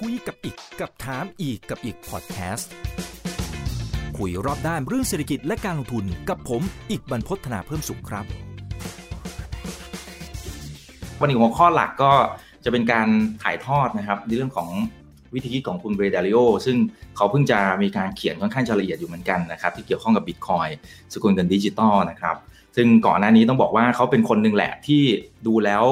คุยกับอีกกับถามอีกกับอีกพอดแคสต์คุยรอบด้านเรื่องเศรษฐกิจและการลงทุนกับผมอีกบรรพฒนาเพิ่มสุขครับ วันนี้หัวข้อหลักก็จะเป็นการถ่ายทอดนะครับในเรื่องของวิธีคิดของคุณเบรดาริโอซึ่งเขาเพิ่งจะมีการเขียนค่อนข้างจะละเอียดอยู่เหมือนกันนะครับ ที่เกี่ยวข้องกับบิตคอยสกุลเงินดิจิตอลนะครับ ซึ่งก่อนหน้านี้ต้องบอกว่าเขาเป็นคนหนึ่งแหละที่ดูแล้ว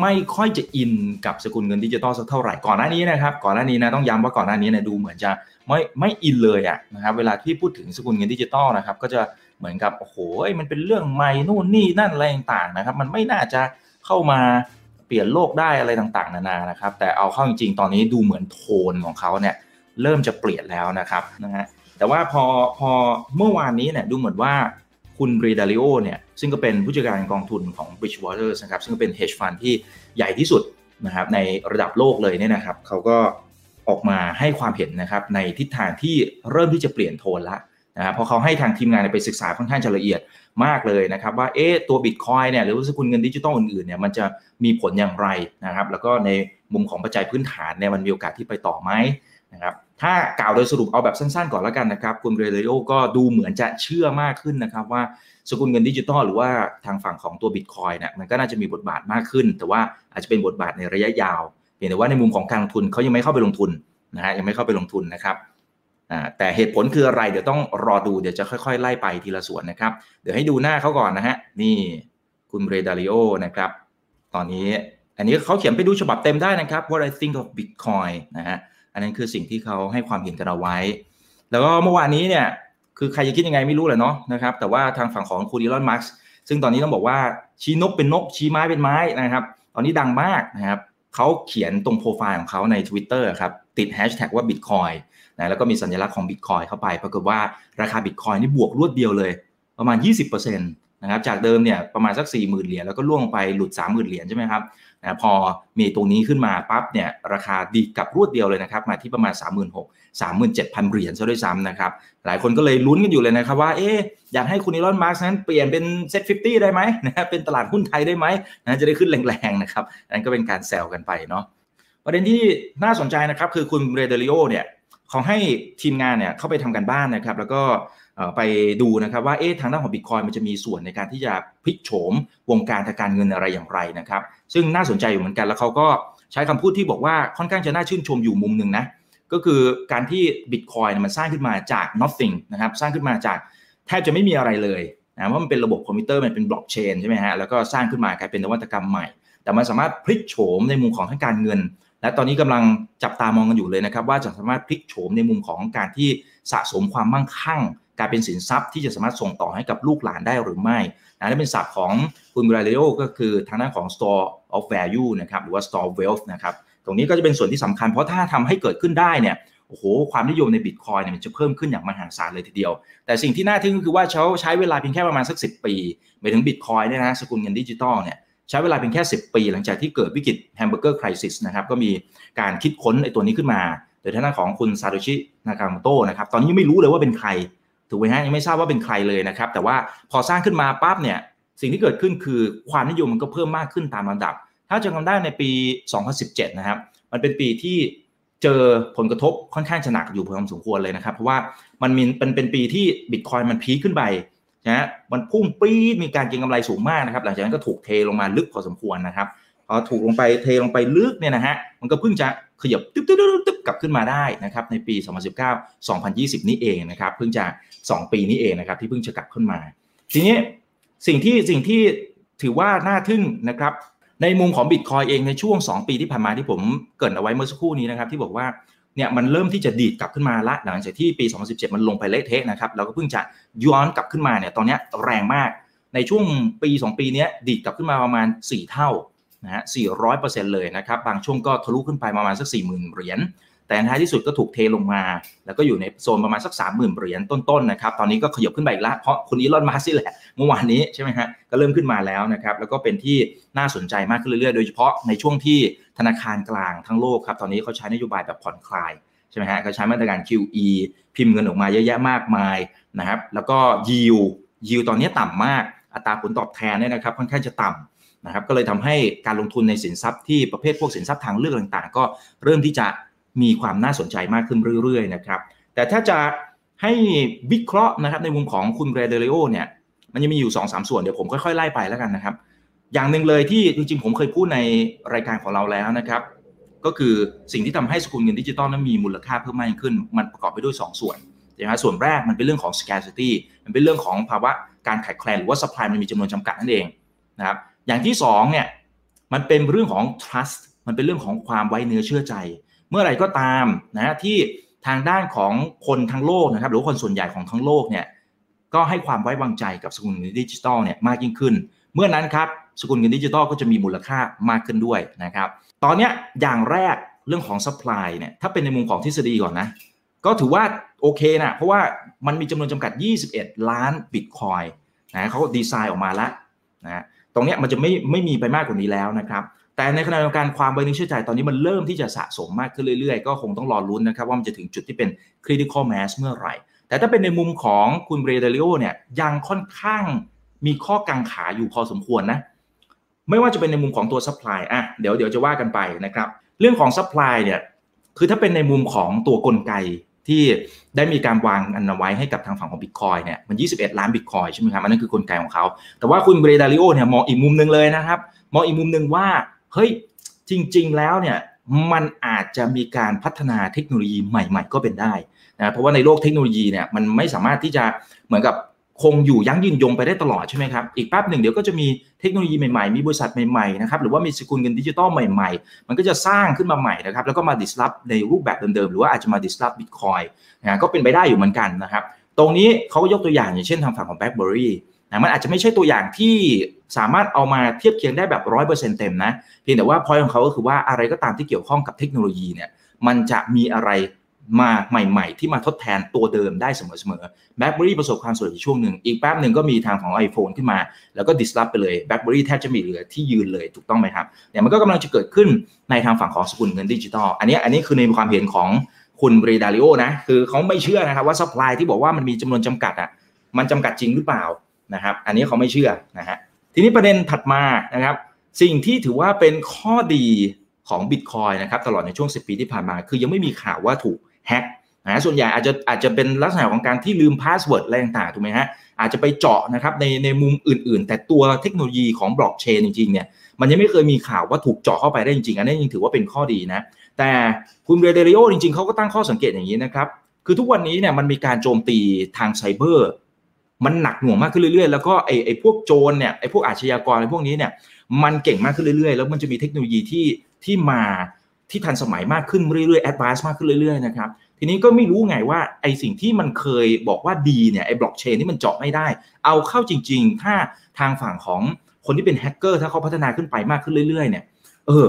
ไม่ค่อยจะอินกับสกุลเงินดิจิตอลสักเท่าไหร่ก่อนหน้านี้นะครับก่อนหน้านี้นะต้องย้ำว่าก่อนหน้านี้เนี่ยดูเหมือนจะไม่ไม่อินเลยอะนะครับเวลาที่พูดถึงสกุลเงินดิจิตอลนะครับก็จะเหมือนกับโอ้โหมันเป็นเรื่องใหม่นู่นนี่นั่นอะไรต่างๆนะครับมันไม่น่าจะเข้ามาเปลี่ยนโลกได้อะไรต่างๆ นานานะครับแต่เอาเข้าจริงๆ ตอนนี้ดูเหมือนโทนของเขาเนี่ยเริ่มจะเปลี่ยนแล้วนะครับนะฮะแต่ว่าพอพอเมื่อวานนี้เนี่ยดูเหมือนว่า คุณเรดาริโอเนี่ยซึ่งก็เป็นผู้จัดการกองทุนของ Bridgewater นะครับซึ่งก็เป็น hedge fund ที่ใหญ่ที่สุดนะครับในระดับโลกเลยเนี่ยนะครับเขาก็ออกมาให้ความเห็นนะครับในทิศทางที่เริ่มที่จะเปลี่ยนโทนละนะครับเพราะเขาให้ทางทีมงานไปศึกษาค่อนข้างจะละเอียดมากเลยนะครับว่าเอ๊ะตัวบิตคอยเนี่ยหรือว่าสกุลเงินดิจิตอลอื่นๆเนี่ยมันจะมีผลอย่างไรนะครับแล้วก็ในมุมของปัจจัยพื้นฐานเนี่ยมันมีโอกาสที่ไปต่อไหมนะครับ ถ้ากล่าวโดยสรุปเอาแบบสั้นๆก่อนแล้วกันนะครับ คุณเรเดโอก็ดูเหมือนจะเชื่อมากขึ้นนะครับ ว่าสกุลเงินดิจิตอลหรือว่าทางฝั่งของตัวบิตคอยเนี่ยมันก็น่าจะมีบทบาทมากขึ้น แต่ว่าอาจจะเป็นบทบาทในระยะยาวเพียงแต่ว่าในมุมของการลงทุนเขายังไม่เข้าไปลงทุนนะฮะยังไม่เข้าไปลงทุนนะครับแต่เหตุผลคืออะไรเดี๋ยวต้องรอดูเดี๋ยวจะค่อยๆ ไล่ไปทีละส่วนนะครับ เดี๋ยวให้ดูหน้าเขาก่อนนะฮะนี่คุณเรดาริโอนะครับ ตอนนี้อันนี้เขาเขียนไปดูฉบับเต็มได้นะครับ What I think of Bitcoin นะฮะ อันนั้นคือสิ่งที่เขาให้ความเห็นกับเราไว้ แล้วก็เมื่อวานนี้เนี่ยคือใครจะคิดยังไงไม่รู้แหละเนาะนะครับแต่ว่าทางฝั่งของคุณอีลอนมาร์กซึ่งตอนนี้ต้องบอกว่าชี้นกเป็นนกชี้ไม้เป็นไม้นะครับ ตอนนี้ดังมากนะครับเขาเขียนตรงโปรไฟล์ของเขาใน Twitter ครับติดแฮชแท็กว่า Bitcoin นะแล้วก็มีสัญลักษณ์ของ Bitcoin เข้าไป ปรากฏว่าราคา Bitcoin นี่บวกรวดเดียวเลย ประมาณ 20%นะครับจากเดิมเนี่ยประมาณสัก 40,000 เหรียญแล้วก็ล่วงไปหลุด 30,000 เหรียญใช่ไหมครับนะพอมีตรงนี้ขึ้นมาปั๊บเนี่ยราคาดีดกลับรวดเดียวเลยนะครับมาที่ประมาณ 36,000 37,000 เหรียญซะด้วยซ้ำนะครับหลายคนก็เลยลุ้นกันอยู่เลยนะครับว่าเอ๊อยากให้คุณ Elon Musk นั้นเปลี่ยนเป็น SET Fifty ได้ไหมนะเป็นตลาดหุ้นไทยได้ไหมนะจะได้ขึ้นแรงๆนะครับนั่นก็เป็นการแซวกันไปเนาะประเด็นที่น่าสนใจนะครับคือคุณ Ray Dalio เนี่ยเขาให้ทีมงานเนี่ยเข้าไปทำการบ้านนะครับแล้วก็ ไปดูนะครับว่าเอ๊ะทางด้านของบิตคอยน์มันจะมีส่วนในการที่จะพลิกโฉมวงการทางการเงินอะไรอย่างไรนะครับ ซึ่งน่าสนใจอยู่เหมือนกันแล้วเขาก็ใช้คำพูดที่บอกว่าค่อนข้างจะน่าชื่นชมอยู่มุมหนึ่งนะก็คือการที่บิตคอยน์มันสร้างขึ้นมาจาก nothing นะครับสร้างขึ้นมาจากแทบจะไม่มีอะไรเลยนะเพราะมันเป็นระบบคอมพิวเตอร์มันเป็นบล็อกเชนใช่ไหมฮะแล้วก็สร้างขึ้นมากลายเป็นนวัตกรรมใหม่ แต่มันสามารถพลิกโฉมในมุมของทางการเงิน และตอนนี้กำลังจับตามองกันอยู่เลยนะครับว่าจะสามารถพลิกโฉมในมุมของการที่สะสมความมั่งคั่ง กลายเป็นสินทรัพย์ที่จะสามารถส่งต่อให้กับลูกหลานได้หรือไม่นะนี่เป็นศัพท์ของคุณบราเลโอก็คือทางด้านของ store of value นะครับหรือว่า store wealth นะครับตรงนี้ก็จะเป็นส่วนที่สำคัญเพราะถ้าทำให้เกิดขึ้นได้เนี่ยโอ้โหความนิยมในบิตคอยน์เนี่ยมันจะเพิ่มขึ้นอย่างมหาศาลเลยทีเดียว แต่สิ่งที่น่าทึ่งก็คือว่าเขาใช้เวลาเพียงแค่ประมาณสัก 10 ปีไปถึงบิตคอยน์เนี่ยนะสกุลเงินดิจิตอลเนี่ยใช้เวลาเพียงแค่ 10 ปี หลังจากที่เกิดวิกฤต hamburger crisis นะครับก็มีการคิดค้นไอ้ตัวนี้ขึ้นมา โดยทางด้านของคุณซาโตชินากาโมโตะนะครับตอนนี้ไม่รู้เลยว่าเป็นใคร ถูกไหมฮะยังไม่ทราบว่าเป็นใครเลยนะครับ แต่ว่าพอสร้างขึ้นมาปั๊บเนี่ยสิ่งที่เกิดขึ้นคือความนิยมมันก็เพิ่มมากขึ้นตามลำดับ ถ้าจะจำได้ในปี 2017 นะครับ มันเป็นปีที่เจอผลกระทบค่อนข้างจะหนักอยู่พอสมควรเลยนะครับ เพราะว่ามันมีเป็นเป็นปีที่บิตคอยมันพีขึ้นไปนะมันพุ่งปี๊ดมีการเก็งกำไรสูงมากนะครับ หลังจากนั้นก็ถูกเทลงมาลึกพอสมควรนะครับพอถูกลงไปเทลงไปลึกเนี่ยนะฮะมันก็เพิ่งจะขยับตึ๊บตึ๊บตึ๊บกลับขึ้นมาได้นะครับในปี 2019 2020 นี้เองนะครับเพิ่งจะ 2 ปีนี้เองนะครับที่เพิ่งจะกลับขึ้นมา ทีนี้สิ่งที่สิ่งที่ถือว่าน่าทึ่งนะครับในมุมของบิตคอยเองในช่วง 2 ปีที่ผ่านมาที่ผมเกิดเอาไว้เมื่อสักครู่นี้นะครับที่บอกว่าเนี่ยมันเริ่มที่จะดีดกลับขึ้นมาละหลังจากที่ปี 2017 มันลงไปเละเทะนะครับแล้วก็เพิ่งจะย้อนกลับขึ้นมาเนี่ยตอนนี้แรงมากในช่วงปี 2 ปีนี้ดีดกลับขึ้นมาประมาณ 4 เท่านะฮะ400%เลยนะครับบางช่วงก็ทะลุขึ้นไปประมาณสัก 40,000 เหรียญ แต่ท้ายที่สุดก็ถูกเทลงมา แล้วก็อยู่ในโซนประมาณสัก 30,000เหรียญต้นๆนะครับ ตอนนี้ก็ขยับขึ้นไปอีกแล้วเพราะคุณอีลอนมาสิแหละ เมื่อวานนี้ใช่ไหมฮะ ก็เริ่มขึ้นมาแล้วนะครับ แล้วก็เป็นที่น่าสนใจมากขึ้นเรื่อยๆ โดยเฉพาะในช่วงที่ธนาคารกลางทั้งโลกครับ ตอนนี้เขาใช้นโยบายแบบผ่อนคลายใช่ไหมฮะเขาใช้มาตรการ QE พิมพ์เงินออกมาเยอะแยะมากมายนะครับ แล้วก็ยิวยิวตอนนี้ต่ำมาก อัตราผลตอบแทนเนี่ยนะครับค่อนข้างจะต่ำนะครับ ก็เลยทำให้การลงทุนในสินทรัพย์ที่ประเภทพวกสินทรัพย์ทางเลือกต่าง ๆ ก็เริ่มที่จะ มีความน่าสนใจมากขึ้นเรื่อยๆนะครับแต่ถ้าจะให้วิเคราะห์นะครับในมุมของคุณเรเดลิโอเนี่ยมันยังมีอยู่2อสส่วนเดี๋ยวผมค่อยๆไล่ไปแล้วกันนะครับ อย่างหนึ่งเลยที่จริงๆผมเคยพูดในรายการของเราแล้วนะครับ ก็คือสิ่งที่ทำให้สกุลเงินดิจิตอลนั้นมีมูลค่าเพิ่มมากขึ้น มันประกอบไปด้วย 2ส่วนนะส่วนแรกมันเป็นเรื่องของ scarcity มันเป็นเรื่องของภาวะการขาดแคลนหรือว่า supply มันมีจำนวนจำกัดนั่นเองนะครับอย่างที่2เนี่ยมันเป็นเรื่องของ trust มันเป็นเรื่องของความไว้เนื้อเชื่อใจ เมื่อไหร่ก็ตามนะที่ทางด้านของคนทั้งโลกนะครับหรือคนส่วนใหญ่ของทั้งโลกเนี่ยก็ให้ความไว้วางใจกับสกุลเงินดิจิตอลเนี่ยมากยิ่งขึ้น เมื่อนั้นครับสกุลเงินดิจิตอลก็จะมีมูลค่ามากขึ้นด้วยนะครับตอนนี้อย่างแรกเรื่องของ supply เนี่ยถ้าเป็นในมุมของทฤษฎีก่อนนะก็ถือว่าโอเคนะเพราะว่ามันมีจำนวนจำกัด 21 ล้านบิตคอยน์นะเขาดีไซน์ออกมาแล้วนะ ตรงนี้มันจะไม่ไม่มีไปมากกว่านี้แล้วนะครับแต่ในขณะเดียวกันความไว้เนื้อเชื่อใจตอนนี้มันเริ่มที่จะสะสมมากขึ้นเรื่อยๆ ก็คงต้องรอลุ้นนะครับว่ามันจะถึงจุดที่เป็น critical mass เมื่อไหร่ แต่ถ้าเป็นในมุมของคุณ Ray Dalio เนี่ยยังค่อนข้างมีข้อกังขาอยู่พอสมควรนะไม่ว่าจะเป็นในมุมของตัว supply อะเดี๋ยวเดี๋ยวจะว่ากันไปนะครับ เรื่องของ supply เนี่ยคือถ้าเป็นในมุมของตัวกลไก ที่ได้มีการวางอันไว้ให้กับทางฝั่งของบิตคอยเนี่ยมัน 21 ล้านบิตคอยใช่ไหมครับอันนั้นคือกลไกของเขา แต่ว่าคุณเบรดาริโอเนี่ยมองอีกมุมหนึ่งเลยนะครับ มองอีกมุมหนึ่งว่าเฮ้ยจริง ๆ แล้วเนี่ยมันอาจจะมีการพัฒนาเทคโนโลยีใหม่ ๆ ก็เป็นได้นะเพราะว่าในโลกเทคโนโลยีเนี่ยมันไม่สามารถที่จะเหมือนกับ คงอยู่ยั้งยืนยงไปได้ตลอดใช่ไหมครับ อีกแป๊บหนึ่งเดี๋ยวก็จะมีเทคโนโลยีใหม่ๆ มีบริษัทใหม่ๆนะครับหรือว่ามีสกุลเงินดิจิตอลใหม่ๆ มันก็จะสร้างขึ้นมาใหม่นะครับแล้วก็มา disrupt ในรูปแบบเดิมๆ หรือว่าอาจจะมา disrupt Bitcoin นะก็เป็นไปได้อยู่เหมือนกันนะครับตรงนี้เขาก็ยกตัวอย่างอย่างเช่นทางฝั่งของ BlackBerry นะมันอาจจะไม่ใช่ตัวอย่างที่สามารถเอามาเทียบเคียงได้แบบร้อยเปอร์เซ็นต์เต็มนะเพียงแต่ว่าพอยของเขาก็คือว่าอะไรก็ตามที่เกี่ยวข้องกับเทคโนโลยีเนี่ยมันจะมีอะไร มาใหม่ ๆ ที่มาทดแทนตัวเดิมได้เสมอๆ BlackBerry ประสบความสำเร็จช่วงหนึ่ง อีกแป๊บหนึ่งก็มีทางของ iPhone ขึ้นมา แล้วก็ disrupt ไปเลย BlackBerry แทบจะมีเหลือที่ยืนเลยถูกต้องไหมครับเนี่ยมันก็กำลังจะเกิดขึ้นในทางฝั่งของสกุลเงินดิจิตอลอันนี้อันนี้คือในความเห็นของคุณ Ray Dalio นะคือเขาไม่เชื่อนะครับว่า supply ที่บอกว่ามันมีจำนวนจำกัดอะมันจำกัดจริงหรือเปล่านะครับอันนี้เขาไม่เชื่อนะฮะทีนี้ประเด็นถัดมานะครับสิ่งที่ถือว่าเป็นข้อดีของบิตคอยน์นะครับตลอดในช่วง 10 ปีที่ผ่านมา คือยังไม่มีข่าวว่าถูก hack นะส่วนใหญ่อาจจะอาจจะเป็นลักษณะของการที่ลืม password อะไรต่างๆถูกไหมฮะอาจจะไปเจาะนะครับในในมุมอื่น ๆ แต่ตัวเทคโนโลยีของบล็อกเชนจริงๆเนี่ยมันยังไม่เคยมีข่าวว่าถูกเจาะเข้าไปได้จริงๆ อันนี้ยังถือว่าเป็นข้อดีนะ แต่คุณ Ray Dalio จริงๆเขาก็ตั้งข้อสังเกตอย่างนี้นะครับ คือทุกวันนี้เนี่ยมันมีการโจมตีทางไซเบอร์ มันหนักหน่วงมากขึ้นเรื่อยๆ แล้วก็ไอ้ไอ้พวกโจรเนี่ยไอ้พวกอาชญากรไอพวกนี้เนี่ยมันเก่งมากขึ้นเรื่อยๆ แล้วมันจะมีเทคโนโลยีที่ที่มา ที่ทันสมัยมากขึ้นเรื่อยๆ advance มากขึ้นเรื่อยๆนะครับทีนี้ก็ไม่รู้ไงว่าไอ้สิ่งที่มันเคยบอกว่าดีเนี่ยไอ้บล็อกเชนที่มันเจาะไม่ได้ เอาเข้าจริง ๆ ถ้าทางฝั่งของคนที่เป็นแฮกเกอร์ถ้าเขาพัฒนาขึ้นไปมากขึ้นเรื่อยๆเนี่ยเออ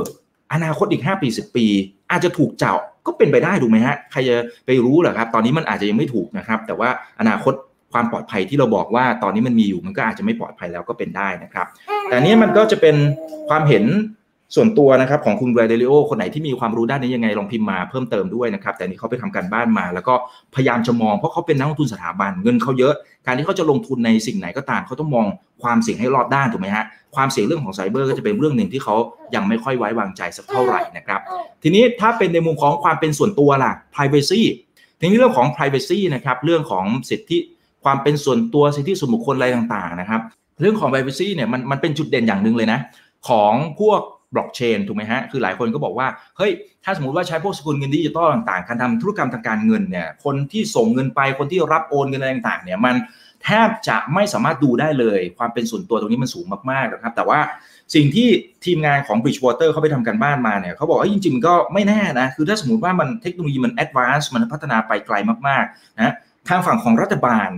อนาคตอีก 5 ปี 10 ปี อาจจะถูกเจาะก็เป็นไปได้ถูกไหมฮะใครจะไปรู้เหรอครับ ตอนนี้มันอาจจะยังไม่ถูกนะครับ แต่ว่าอนาคตความปลอดภัยที่เราบอกว่าตอนนี้มันมีอยู่มันก็อาจจะไม่ปลอดภัยแล้วก็เป็นได้นะครับ แต่นี้มันก็จะเป็นความเห็น ส่วนตัวนะครับของคุณเรเดลิโอคนไหนที่มีความรู้ด้านนี้ยังไงลองพิมพ์มาเพิ่มเติมด้วยนะครับ แต่นี่เขาไปทำการบ้านมา แล้วก็พยายามจะมองเพราะเขาเป็นนักลงทุนสถาบันเงินเขาเยอะ การที่เขาจะลงทุนในสิ่งไหนก็ตามเขาต้องมองความเสี่ยงให้รอบด้านถูกไหมฮะความเสี่ยงเรื่องของไซเบอร์ก็จะเป็นเรื่องหนึ่งที่เขายังไม่ค่อยไว้วางใจสักเท่าไหร่นะครับทีนี้ถ้าเป็นในมุมของความเป็นส่วนตัวล่ะ privacy ทีนี้เรื่องของ privacy นะครับเรื่องของสิทธิความเป็นส่วนตัวสิทธิส่วนบุคคลอะไรต่างๆนะครับเรื่องของ privacy เนี่ยมันมันเป็นจุดเด่นอย่างหนึ่งเลยนะของพวก บล็อกเชนถูกไหมฮะ คือหลายคนก็บอกว่า เฮ้ย ถ้าสมมติว่าใช้พวกสกุลเงินดิจิตอลต่างๆ การทำธุรกรรมทางการเงินเนี่ย คนที่ส่งเงินไป คนที่รับโอนเงินอะไรต่างๆ เนี่ย มันแทบจะไม่สามารถดูได้เลย ความเป็นส่วนตัวตรงนี้มันสูงมากๆนะครับ แต่ว่าสิ่งที่ทีมงานของ Bridgewater เขาไปทำกันบ้านมาเนี่ยเขาบอกว่าจริง ๆ ก็ไม่แน่นะ คือถ้าสมมติว่ามันเทคโนโลยีมัน advance มันพัฒนาไปไกลมากๆนะ ทางฝั่งของรัฐบาล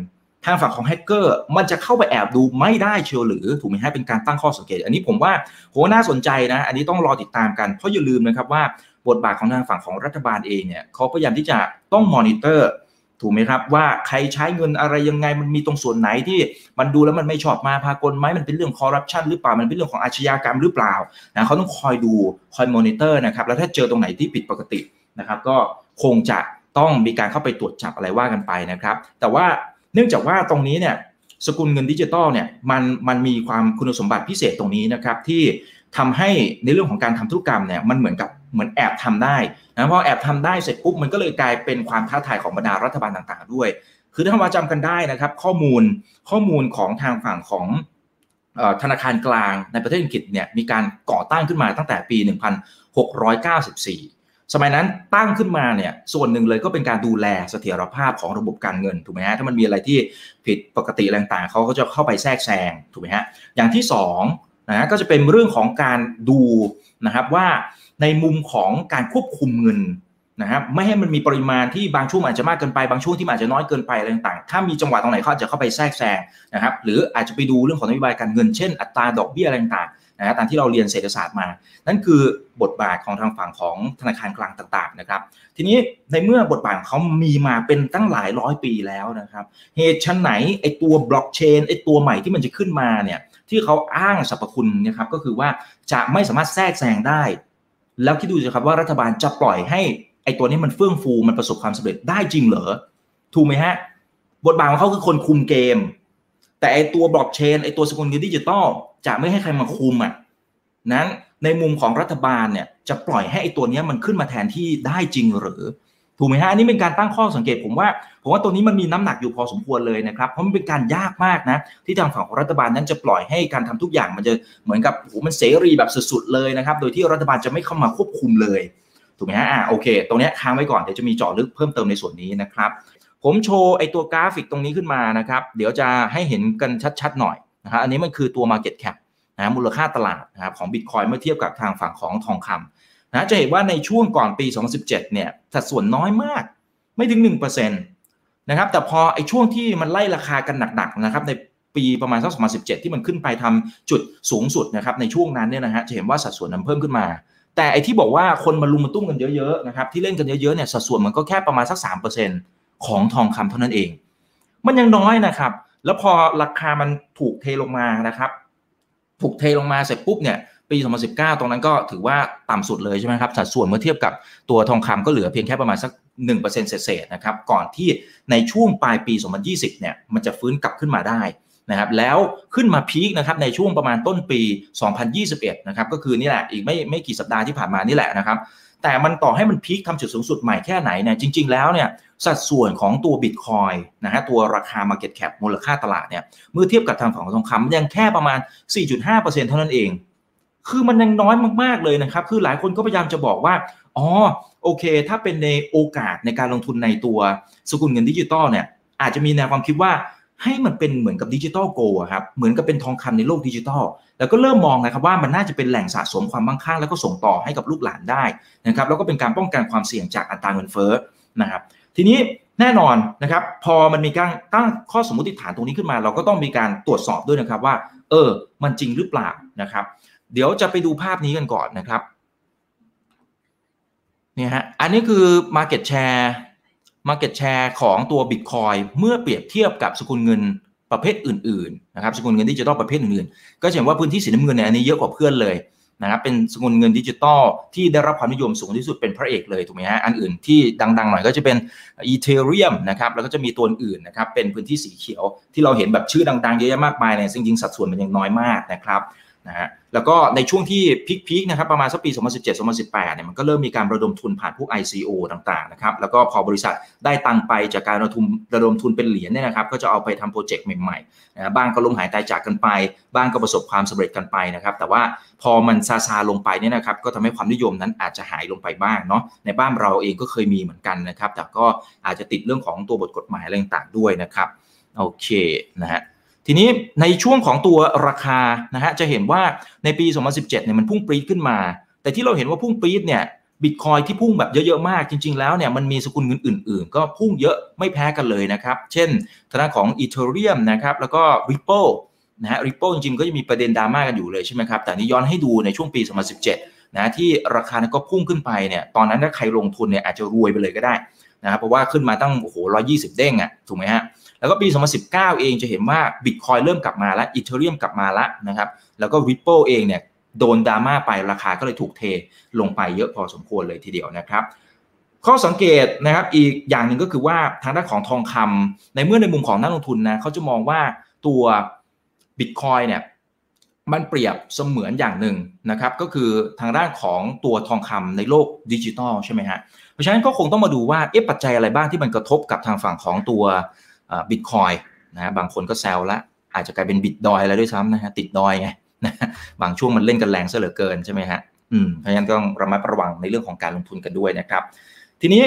ทางฝั่งของแฮกเกอร์มันจะเข้าไปแอบดูไม่ได้เชียวหรือถูกไหมฮะเป็นการตั้งข้อสังเกต อันนี้ผมว่าโหน่าสนใจนะ อันนี้ต้องรอติดตามกันเพราะอย่าลืมนะครับว่าบทบาทของทางฝั่งของรัฐบาลเองเนี่ยเขาพยายามที่จะต้องมอนิเตอร์ถูกไหมครับว่าใครใช้เงินอะไรยังไงมันมีตรงส่วนไหนที่มันดูแล้วมันไม่ชอบมาพากลไหมมันเป็นเรื่องคอร์รัปชันหรือเปล่ามันเป็นเรื่องของอาชญากรรมหรือเปล่านะเขาต้องคอยดูคอยมอนิเตอร์นะครับแล้วถ้าเจอตรงไหนที่ผิดปกตินะครับ ก็คงจะต้องมีการเข้าไปตรวจจับอะไรว่ากันไปนะครับ แต่ว่า เนื่องจากว่าตรงนี้เนี่ยสกุลเงินดิจิตอลเนี่ยมันมันมีความคุณสมบัติพิเศษตรงนี้นะครับที่ทำให้ในเรื่องของการทำธุรกรรมเนี่ยมันเหมือนกับเหมือนแอบทำได้นะพอแอบทำได้เสร็จปุ๊บมันก็เลยกลายเป็นความท้าทายของบรรดารัฐบาลต่างๆด้วย คือถ้าเราจำกันได้นะครับข้อมูลข้อมูลของทางฝั่งของธนาคารกลางในประเทศอังกฤษเนี่ยมีการก่อตั้งขึ้นมาตั้งแต่ปี 1694 สมัยนั้นตั้งขึ้นมาเนี่ยส่วนหนึ่งเลยก็เป็นการดูแลเสถียรภาพของระบบการเงินถูกไหมฮะถ้ามันมีอะไรที่ผิดปกติต่างๆเขาก็จะเข้าไปแทรกแซงถูกไหมฮะอย่างที่2นะก็จะเป็นเรื่องของการดูนะครับว่าในมุมของการควบคุมเงินนะครับไม่ให้มันมีปริมาณที่บางช่วงอาจจะมากเกินไปบางช่วงที่อาจจะน้อยเกินไปอะไรต่างๆ ถ้ามีจังหวะตรงไหนเขาอาจจะเข้าไปแทรกแซงนะครับหรืออาจจะไปดูเรื่องของนโยบายการเงินเช่นอัตราดอกเบี้ยอะไรต่าง นะตามที่เราเรียนเศรษฐศาสตร์มา นั่นคือบทบาทของทางฝั่งของธนาคารกลางต่าง ๆ นะครับ ทีนี้ในเมื่อบทบาทของเขามีมาเป็นตั้งหลายร้อยปีแล้วนะครับ เหตุชั้นไหนไอตัวบล็อกเชนไอตัวใหม่ที่มันจะขึ้นมาเนี่ยที่เขาอ้างสรรพคุณนะครับก็คือว่าจะไม่สามารถแทรกแซงได้ แล้วคิดดูสิครับว่ารัฐบาลจะปล่อยให้ไอตัวนี้มันเฟื่องฟูมันประสบความสำเร็จได้จริงเหรอถูกไหมฮะบทบาทของเขาคือคนคุมเกม แต่ไอตัวบล็อกเชนไอตัวสกุลเงินดิจิตอล จะไม่ให้ใครมาคุมอะนั้นในมุมของรัฐบาลเนี่ยจะปล่อยให้ไอตัวนี้มันขึ้นมาแทนที่ได้จริงหรือ ถูกไหมฮะอันนี้เป็นการตั้งข้อสังเกตผมว่าผมว่าตัวนี้มันมีน้ำหนักอยู่พอสมควรเลยนะครับเพราะมันเป็นการยากมากนะที่ทางฝั่งของรัฐบาลนั้นจะปล่อยให้การทำทุกอย่างมันจะเหมือนกับโหมันเสรีแบบสุดๆเลยนะครับโดยที่รัฐบาลจะไม่เข้ามาควบคุมเลยถูกไหมฮะอ่าโอเค ตรงนี้ค้างไว้ก่อนเดี๋ยวจะมีเจาะลึกเพิ่มเติมในส่วนนี้นะครับผมโชว์ไอ้ตัวกราฟิกตรงนี้ขึ้นมานะครับ เดี๋ยวจะให้เห็นกันชัดๆหน่อย นะครับอันนี้มันคือตัว Market Cap นะมูลค่าตลาดนะครับของ Bitcoin เมื่อเทียบกับทางฝั่งของทองคำนะจะเห็นว่าในช่วงก่อนปี 2017 เนี่ยสัดส่วนน้อยมากไม่ถึง 1%นะครับแต่พอไอช่วงที่มันไล่ราคากันหนักๆนะครับในปีประมาณสัก2017 ที่มันขึ้นไปทำจุดสูงสุดนะครับในช่วงนั้นเนี่ยนะฮะจะเห็นว่าสัดส่วนนั้นเพิ่มขึ้นมา แต่ไอที่บอกว่าคนมาลุมมาตุ้มกันเยอะๆนะครับที่เล่นกันเยอะๆเนี่ยสัดส่วนมันก็แค่ประมาณสักสามเปอร์เซ็นของทองคำเท่านั้นเอง มันยังน้อยนะครับ แล้วพอราคามันถูกเทลงมานะครับ ถูกเทลงมาเสร็จปุ๊บเนี่ยปี 2019 ตรงนั้นก็ถือว่าต่ำสุดเลยใช่ไหมครับ สัดส่วนเมื่อเทียบกับตัวทองคำก็เหลือเพียงแค่ประมาณสัก 1%เศษๆนะครับ ก่อนที่ในช่วงปลายปี 2020 เนี่ย มันจะฟื้นกลับขึ้นมาได้นะครับ แล้วขึ้นมาพีคนะครับในช่วงประมาณต้นปี 2021 นะครับ ก็คือนี่แหละ อีกไม่ไม่กี่สัปดาห์ที่ผ่านมานี่แหละนะครับ แต่มันต่อให้มันพีคทำจุดสูงสุดใหม่แค่ไหนเนี่ย จริง ๆ แล้วเนี่ย สัดส่วนของตัวบิตคอยนะฮะตัวราคา Market Cap มูลค่าตลาดเนี่ยเมื่อเทียบกับทางฝั่งของทองคำยังแค่ประมาณ 4.5%เท่านั้นเอง คือมันยังน้อยมากๆเลยนะครับ คือหลายคนก็พยายามจะบอกว่าอ๋อโอเค ถ้าเป็นในโอกาสในการลงทุนในตัวสกุลเงินดิจิตอลเนี่ยอาจจะมีแนวความคิดว่าให้มันเป็นเหมือนกับ digital gold ครับเหมือนกับเป็นทองคำในโลกดิจิตอลแล้วก็เริ่มมองนะครับว่ามันน่าจะเป็นแหล่งสะสมความมั่งคั่งแล้วก็ส่งต่อให้กับลูกหลานได้นะครับแล้วก็เป็นการป้องกันความเสี่ยงจากอัตราเงินเฟ้อนะครับ ทีนี้แน่นอนนะครับพอมันมีการตั้งข้อสมมติฐานตรงนี้ขึ้นมา เราก็ต้องมีการตรวจสอบด้วยนะครับว่า เออ มันจริงหรือเปล่านะครับ เดี๋ยวจะไปดูภาพนี้กันก่อนนะครับนี่ฮะอันนี้คือ Market Share Market Share ของตัว Bitcoin เมื่อเปรียบเทียบกับสกุลเงินประเภทอื่นๆนะครับสกุลเงินดิจิตอลประเภทอื่นๆ ก็จะเห็นว่าพื้นที่สีน้ำเงินเนี่ยอันนี้เยอะกว่าเพื่อนเลย นะครับเป็นสกุลเงินดิจิตอลที่ได้รับความนิยมสูงที่สุดเป็นพระเอกเลยถูกไหมฮะอันอื่นที่ดังๆหน่อยก็จะเป็นอีเทเรียมนะครับแล้วก็จะมีตัวอื่นนะครับเป็นพื้นที่สีเขียวที่เราเห็นแบบชื่อดังๆเยอะแยะมากมายเนี่ยจริงๆสัดส่วนมันยังน้อยมากนะครับ นะฮะแล้วก็ในช่วงที่พีคๆนะครับประมาณสักปี 2017-2018เนี่ยมันก็เริ่มมีการระดมทุนผ่านพวก ICO ต่างๆนะครับแล้วก็พอบริษัทได้ตังไปจากการระดมระดมทุนเป็นเหรียญเนี่ยนะครับก็จะเอาไปทำโปรเจกต์ใหม่ๆนะบ้างก็ล้มหายตายจากกันไป บ้างก็ประสบความสำเร็จกันไปนะครับแต่ว่าพอมันซาซาลงไปเนี่ยนะครับก็ทำให้ความนิยมนั้นอาจจะหายลงไปบ้างเนาะในบ้านเราเองก็เคยมีเหมือนกันนะครับแต่ก็อาจจะติดเรื่องของตัวบทกฎหมายอะไรต่างๆด้วยนะครับโอเคนะฮะ ทีนี้ในช่วงของตัวราคานะฮะจะเห็นว่าในปี 2017เนี่ยมันพุ่งปรี๊ดขึ้นมา แต่ที่เราเห็นว่าพุ่งปรี๊ดเนี่ยบิตคอยที่พุ่งแบบเยอะๆมาก จริง ๆ แล้วเนี่ยมันมีสกุลเงินอื่น ๆ ก็พุ่งเยอะไม่แพ้กันเลยนะครับ เช่นทางของ Ethereum นะครับแล้วก็ Ripple นะฮะ Ripple จริงๆก็จะมีประเด็นดราม่ากันอยู่เลยใช่ไหมครับแต่นี้ย้อนให้ดูในช่วงปี 2017นะที่ราคาก็พุ่งขึ้นไปเนี่ยตอนนั้นถ้าใครลงทุนเนี่ยอาจจะรวยไปเลยก็ได้นะครับเพราะว่าขึ้นมาตั้งโอ้โห120 เด้งอะ่ะถูกไหมฮะ แล้วก็ปี 2019 เองจะเห็นว่า Bitcoin เริ่มกลับมาแล้วอีเทเรียมกลับมาแล้วนะครับ แล้วก็ Ripple เองเนี่ยโดนดราม่าไปราคาก็เลยถูกเทลงไปเยอะพอสมควรเลยทีเดียวนะครับข้อสังเกตนะครับอีกอย่างหนึ่งก็คือว่าทางด้านของทองคำในเมื่อในมุมของนักลงทุนนะเขาจะมองว่าตัว Bitcoin เนี่ยมันเปรียบเสมือนอย่างหนึ่งนะครับก็คือทางด้านของตัวทองคำในโลกดิจิตอลใช่ไหมฮะเพราะฉะนั้นก็คงต้องมาดูว่าเอ๊ะปัจจัยอะไรบ้างที่มันกระทบกับทางฝั่งของตัว บิตคอยนะบางคนก็แซวละอาจจะกลายเป็นบิตดอยแล้วด้วยซ้ำนะฮะติดดอยไงนะบางช่วงมันเล่นกันแรงซะเหลือเกินใช่ไหมฮะอืมเพราะฉะนั้นต้องระมัดระวังในเรื่องของการลงทุนกันด้วยนะครับ ทีนี้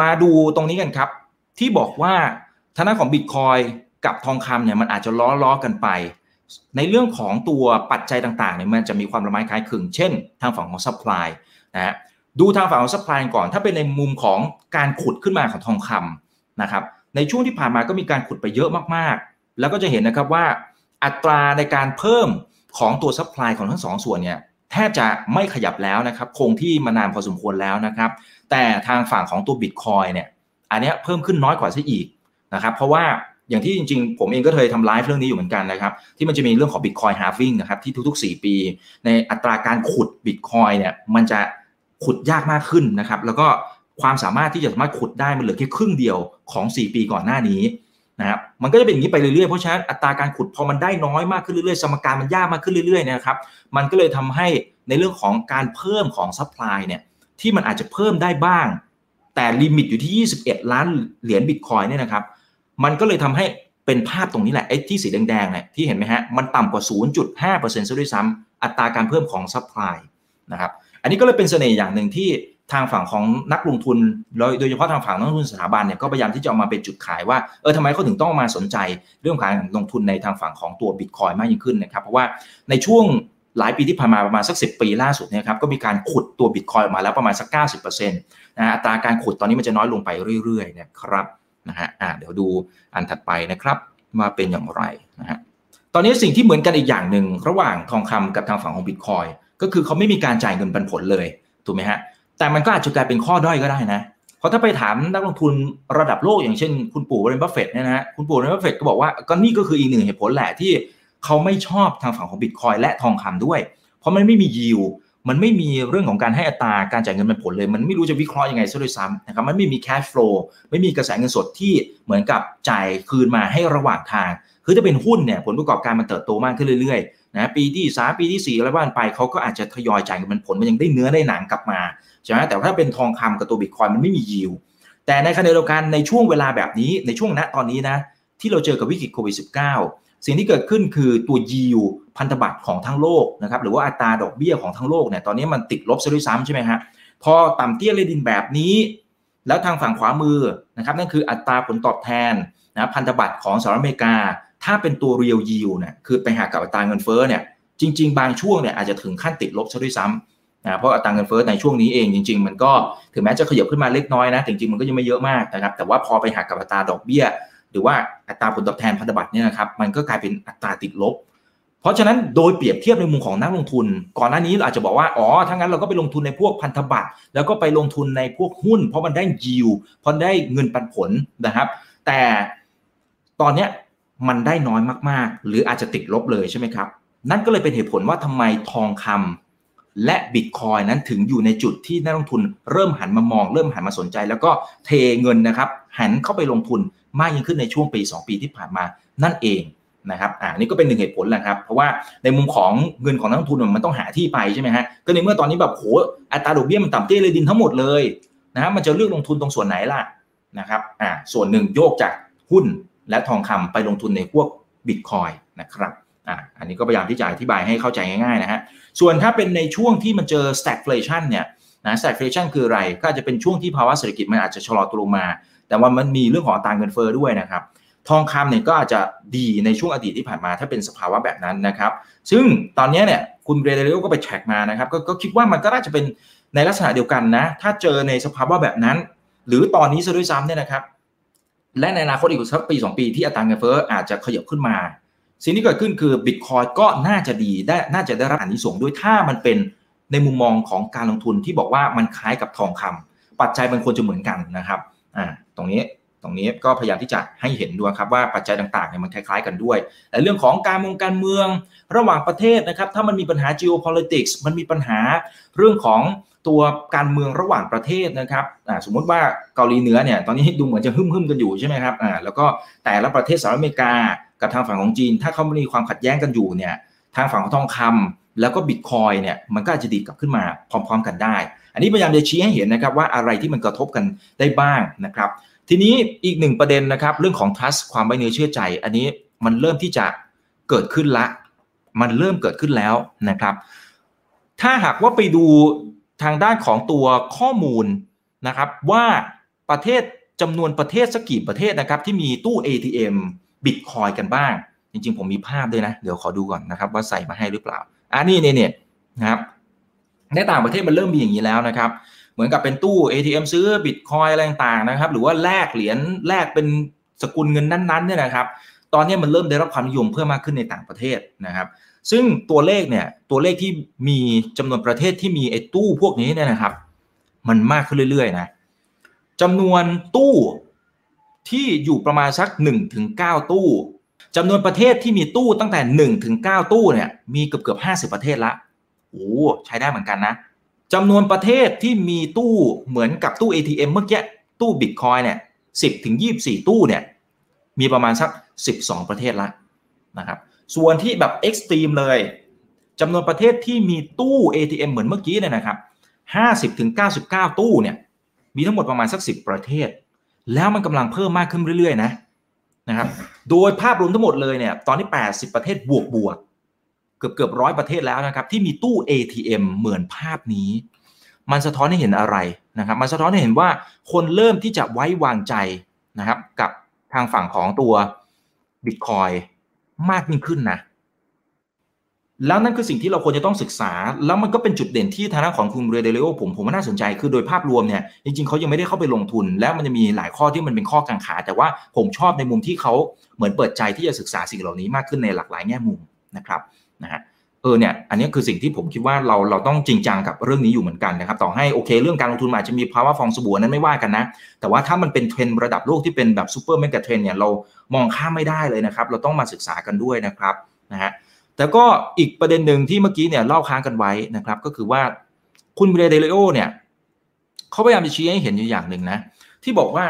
มาดูตรงนี้กันครับ ที่บอกว่าทางด้านของบิตคอยน์กับทองคำเนี่ยมันอาจจะล้อล้อกันไป ในเรื่องของตัวปัจจัยต่างๆเนี่ยมันจะมีความละม้ายคล้ายคลึงเช่น ทางฝั่งของ supply นะฮะดูทางฝั่งของ supply ก่อน ถ้าเป็นในมุมของการขุดขึ้นมาของทองคำนะครับ ในช่วงที่ผ่านมาก็มีการขุดไปเยอะมากๆ แล้วก็จะเห็นนะครับว่าอัตราในการเพิ่มของตัว supply ของทั้งสองส่วนเนี่ยแทบจะไม่ขยับแล้วนะครับ คงที่มานานพอสมควรแล้วนะครับ แต่ทางฝั่งของตัวบิตคอยเนี่ยอันนี้เพิ่มขึ้นน้อยกว่าซะอีกนะครับ เพราะว่าอย่างที่จริงๆ ผมเองก็เคยทำไลฟ์เรื่องนี้อยู่เหมือนกันนะครับ ที่มันจะมีเรื่องของ Bitcoin halving นะครับ ที่ทุกๆ 4 ปี ในอัตราการขุด Bitcoin เนี่ยมันจะขุดยากมากขึ้นนะครับ แล้วก็ ความสามารถที่จะสามารถขุดได้มันเหลือแค่ครึ่งเดียวของ 4 ปีก่อนหน้านี้นะครับมันก็จะเป็นอย่างนี้ไปเรื่อยๆ เพราะฉะนั้นอัตราการขุดพอมันได้น้อยมากขึ้นเรื่อยๆ สมการมันยากมากขึ้นเรื่อยๆนะครับ มันก็เลยทำให้ในเรื่องของการเพิ่มของ supply เนี่ยที่มันอาจจะเพิ่มได้บ้าง แต่ limit อยู่ที่ 21 ล้านเหรียญบิตคอยน์เนี่ยนะครับ มันก็เลยทำให้เป็นภาพตรงนี้แหละไอ้ที่สีแดงๆเนี่ยที่เห็นไหมฮะ มันต่ำกว่า 0.5%ซะด้วยซ้ำอัตราการเพิ่มของ supply นะครับ อันนี้ก็เลยเป็นเสน่ห์อย่างหนึ่งที่ ทางฝั่งของนักลงทุนโดยเฉพาะทางฝั่งนักลงทุนสถาบันเนี่ยก็พยายามที่จะเอามาเป็นจุดขายว่าเออทำไมเขาถึงต้องมาสนใจเรื่องการลงทุนในทางฝั่งของตัวบิตคอยมากยิ่งขึ้นนะครับเพราะว่าในช่วงหลายปีที่ผ่านมาประมาณสัก 10 ปีล่าสุดเนี่ยครับก็มีการขุดตัวบิตคอยออกมาแล้วประมาณสัก 90%นะอัตราการขุดตอนนี้มันจะน้อยลงไปเรื่อยๆนะครับนะฮะอ่าเดี๋ยวดูอันถัดไปนะครับว่าเป็นอย่างไรนะฮะตอนนี้สิ่งที่เหมือนกันอีกอย่างหนึ่งระหว่างทองคำกับทางฝั่งของบิตคอยก็คือเขาไม่มีการจ่ายเงินปันผลเลยถูกไหมฮะ แต่มันก็อาจจะกลายเป็นข้อด้อยก็ได้นะเพราะถ้าไปถามนักลงทุนระดับโลกอย่างเช่น คุณปู่วอร์เรนบัฟเฟตต์เนี่ยนะฮะคุณปู่วอร์เรนบัฟเฟตต์ก็บอกว่าก็นี่ก็คืออีกหนึ่งเหตุผลแหละที่เขาไม่ชอบทางฝั่งของบิตคอยน์และทองคำด้วย เพราะมันไม่มียิวมันไม่มีเรื่องของการให้อัตราการจ่ายเงินปันผลเลย มันไม่รู้จะวิเคราะห์ยังไงซะด้วยซ้ำนะครับมันไม่มี cash flow ไม่มีกระแสเงินสดที่เหมือนกับจ่ายคืนมาให้ระหว่างทาง คือถ้าเป็นหุ้นเนี่ยผลประกอบการมันเติบโตมากขึ้นเรื่อยๆนะปีที่สามปีที่สี่อะไรว่ากันไปเขาก็อาจจะทยอยจ่ายเงินปันผลมันยังได้เนื้อได้หนังกลับมาใช่ไหมแต่ถ้าเป็นทองคำกับตัวบิตคอยมันไม่มียิวแต่ในขณะเดียวกันในช่วงเวลาแบบนี้ในช่วงณตอนนี้นะที่เราเจอกับวิกฤตโควิด -19 สิ่งที่เกิดขึ้นคือตัวยิวพันธบัตรของทั้งโลกนะครับหรือว่าอัตราดอกเบี้ยของทั้งโลกเนี่ยตอนนี้มันติดลบซะด้วยซ้ำใช่ไหมฮะพอต่ำเตี้ยเลยดินแบบนี้ แล้วทางฝั่งขวามือนะครับนั่นคืออัตราผลตอบแทนนะพันธบัตรของสหรัฐอเมริกา ถ้าเป็นตัวเรียลยิวเนี่ยคือไปหากับอัตราเงินเฟ้อเนี่ยจริง ๆ บางช่วงเนี่ยอาจจะถึงขั้นติดลบซะด้วยซ้ำนะเพราะอัตราเงินเฟ้อในช่วงนี้เองจริง ๆ มันก็ถึงแม้จะขยับขึ้นมาเล็กน้อยนะจริงๆมันก็ยังไม่เยอะมากนะครับแต่ว่าพอไปหักกับอัตราดอกเบี้ย หรือว่าอัตราผลตอบแทนพันธบัตรเนี่ยนะครับมันก็กลายเป็นอัตราติดลบ เพราะฉะนั้นโดยเปรียบเทียบในมุมของนักลงทุน ก่อนหน้านี้เราอาจจะบอกว่าอ๋อถ้างั้นเราก็ไปลงทุนในพวกพันธบัตรแล้วก็ไปลงทุนในพวกหุ้น เพราะมันได้ยิวเพราะได้เงินปันผลนะครับ แต่ตอนนี้ มันได้น้อยมากๆ หรืออาจจะติดลบเลยใช่ไหมครับ นั่นก็เลยเป็นเหตุผลว่าทำไมทองคำและบิตคอยนั้นถึงอยู่ในจุดที่นักลงทุนเริ่มหันมามอง เริ่มหันมาสนใจ แล้วก็เทเงินนะครับ หันเข้าไปลงทุนมากยิ่งขึ้นในช่วงปี 2 ปีที่ผ่านมานั่นเองนะครับอ่านี่ก็เป็นหนึ่งเหตุผลแหละครับ เพราะว่าในมุมของเงินของนักลงทุนมันต้องหาที่ไปใช่ไหมฮะ ก็ในเมื่อตอนนี้แบบโหอัตราดอกเบี้ยมันต่ำเตี้ยเลยดินทั้งหมดเลยนะฮะมันจะเลือกลงทุนตรงส่วนไหนล่ะนะครับอ่าส่วนหนึ่งโยกจากหุ้น และทองคำไปลงทุนในพวกบิตคอยนะครับอ่าอันนี้ก็พยายามที่จะอธิบายให้เข้าใจง่ายๆนะฮะส่วนถ้าเป็นในช่วงที่มันเจอ stagflation เนี่ยนะ stagflation คืออะไร ก็อาจจะเป็นช่วงที่ภาวะเศรษฐกิจมันอาจจะชะลอตัวลงมา แต่ว่ามันมีเรื่องของอัตราเงินเฟอ้อด้วยนะครับทองคำเนี่ยก็อาจจะดีในช่วงอดีตที่ผ่านมาถ้าเป็นสภาวะแบบนั้นนะครับ ซึ่งตอนนี้เนี่ยคุณเรเดลิโอก็ไปแช็กมานะครับกก็คิดว่ามันก็น่าจะเป็นในลักษณะเดียวกันนะ ถ้าเจอในสภาวะแบบนั้น หรือตอนนี้ซะด้วยซ้ำเนี่ยนะครับ และในอนาคตอีกสักปี 2 ปีที่อัตราเงินเฟ้ออาจจะขยับขึ้นมา สิ่งที่เกิดขึ้นคือบิตคอยก็น่าจะดีได้น่าจะได้รับอานิสงส์ด้วยถ้ามันเป็นในมุมมองของการลงทุนที่บอกว่ามันคล้ายกับทองคำปัจจัยมันควรจะเหมือนกันนะครับอ่าตรงนี้ตรงนี้ก็พยายามที่จะให้เห็นด้วยครับว่าปัจจัยต่างๆเนี่ยมันคล้าย ๆ กันด้วยแต่เรื่องของการเมืองการเมืองระหว่างประเทศนะครับถ้ามันมีปัญหา geopolitics มันมีปัญหาเรื่องของ ตัวการเมืองระหว่างประเทศนะครับสมมติว่าเกาหลีเหนือเนี่ยตอนนี้ดูเหมือนจะหึ่มๆกันอยู่ใช่ไหมครับแล้วก็แต่ละประเทศสหรัฐอเมริกากับทางฝั่งของจีน ถ้าเขาไม่มีความขัดแย้งกันอยู่เนี่ยทางฝั่งของทองคำแล้วก็บิตคอยเนี่ยมันก็อาจจะดีกลับขึ้นมาพร้อม ๆ กันได้ อันนี้พยายามจะชี้ให้เห็นนะครับว่าอะไรที่มันกระทบกันได้บ้างนะครับ ทีนี้อีกหนึ่งประเด็นนะครับเรื่องของ trust ความไว้เนื้อเชื่อใจ อันนี้มันเริ่มที่จะเกิดขึ้นละ มันเริ่มเกิดขึ้นแล้วนะครับ ถ้าหากว่าไปดู ทางด้านของตัวข้อมูลนะครับว่าประเทศจำนวนประเทศสักกี่ประเทศนะครับที่มีตู้ ATM บิตคอยกันบ้าง จริงๆ ผมมีภาพด้วยนะ เดี๋ยวขอดูก่อนนะครับว่าใส่มาให้หรือเปล่าอ่านี่เนี่ยเนี่ยนะครับในต่างประเทศมันเริ่มมีอย่างนี้แล้วนะครับ เหมือนกับเป็นตู้ ATM ซื้อบิตคอยอะไรต่างๆนะครับ หรือว่าแลกเหรียญแลกเป็นสกุลเงินนั้นๆเนี่ยนะครับ ตอนนี้มันเริ่มได้รับความนิยมเพิ่มมากขึ้นในต่างประเทศนะครับ ซึ่งตัวเลขเนี่ยตัวเลขที่มีจำนวนประเทศที่มีไอ้ตู้พวกนี้เนี่ยนะครับ มันมากขึ้นเรื่อยๆนะจำนวนตู้ที่อยู่ประมาณสัก1ถึง9ตู้จำนวนประเทศที่มีตู้ตั้งแต่1ถึง9ตู้เนี่ยมีเกือบเกือบ50ประเทศละโอ้ใช้ได้เหมือนกันนะจำนวนประเทศที่มีตู้เหมือนกับตู้ ATM เมื่อกี้ตู้บิตคอยเนี่ย10ถึง24ตู้เนี่ยมีประมาณสัก 12 ประเทศละนะครับ ส่วนที่แบบเอ็กซ์ตรีมเลยจำนวนประเทศที่มีตู้ ATM เหมือนเมื่อกี้เนี่ยนะครับ50ถึง99 ตู้เนี่ย มีทั้งหมดประมาณสัก 10 ประเทศ แล้วมันกำลังเพิ่มมากขึ้นเรื่อยๆ นะนะครับ โดยภาพรวมทั้งหมดเลยเนี่ย ตอนนี้ 80 ประเทศบวกบวกเกือบเกือบร้อยประเทศแล้วนะครับ ที่มีตู้ ATM เหมือนภาพนี้ มันสะท้อนให้เห็นอะไรนะครับ มันสะท้อนให้เห็นว่าคนเริ่มที่จะไว้วางใจนะครับ กับทางฝั่งของตัว Bitcoin มากยิ่งขึ้นนะ แล้วนั่นคือสิ่งที่เราควรจะต้องศึกษา แล้วมันก็เป็นจุดเด่นที่ทางด้านของคุณเรเดเลโอผมผมว่าน่าสนใจคือโดยภาพรวมเนี่ยจริงๆเขายังไม่ได้เข้าไปลงทุน แล้วมันจะมีหลายข้อที่มันเป็นข้อกังขา แต่ว่าผมชอบในมุมที่เขาเหมือนเปิดใจที่จะศึกษาสิ่งเหล่านี้มากขึ้นในหลากหลายแง่มุมนะครับนะฮะ เออเนี่ยอันนี้คือสิ่งที่ผมคิดว่าเราเราต้องจริงจังกับเรื่องนี้อยู่เหมือนกันนะครับ ต่อให้โอเคเรื่องการลงทุนอาจจะมีภาวะฟองสบู่นั้นไม่ว่ากันนะ แต่ว่าถ้ามันเป็นเทรนด์ระดับโลกที่เป็นแบบ super mega trend เนี่ยเรามองข้ามไม่ได้เลยนะครับ เราต้องมาศึกษากันด้วยนะครับนะฮะแต่ก็อีกประเด็นหนึ่งที่เมื่อกี้เนี่ยเล่าค้างกันไว้นะครับ ก็คือว่าคุณ Ray Dalio เนี่ยเขาพยายามจะชี้ให้เห็นอยู่อย่างหนึ่งนะ ที่บอกว่า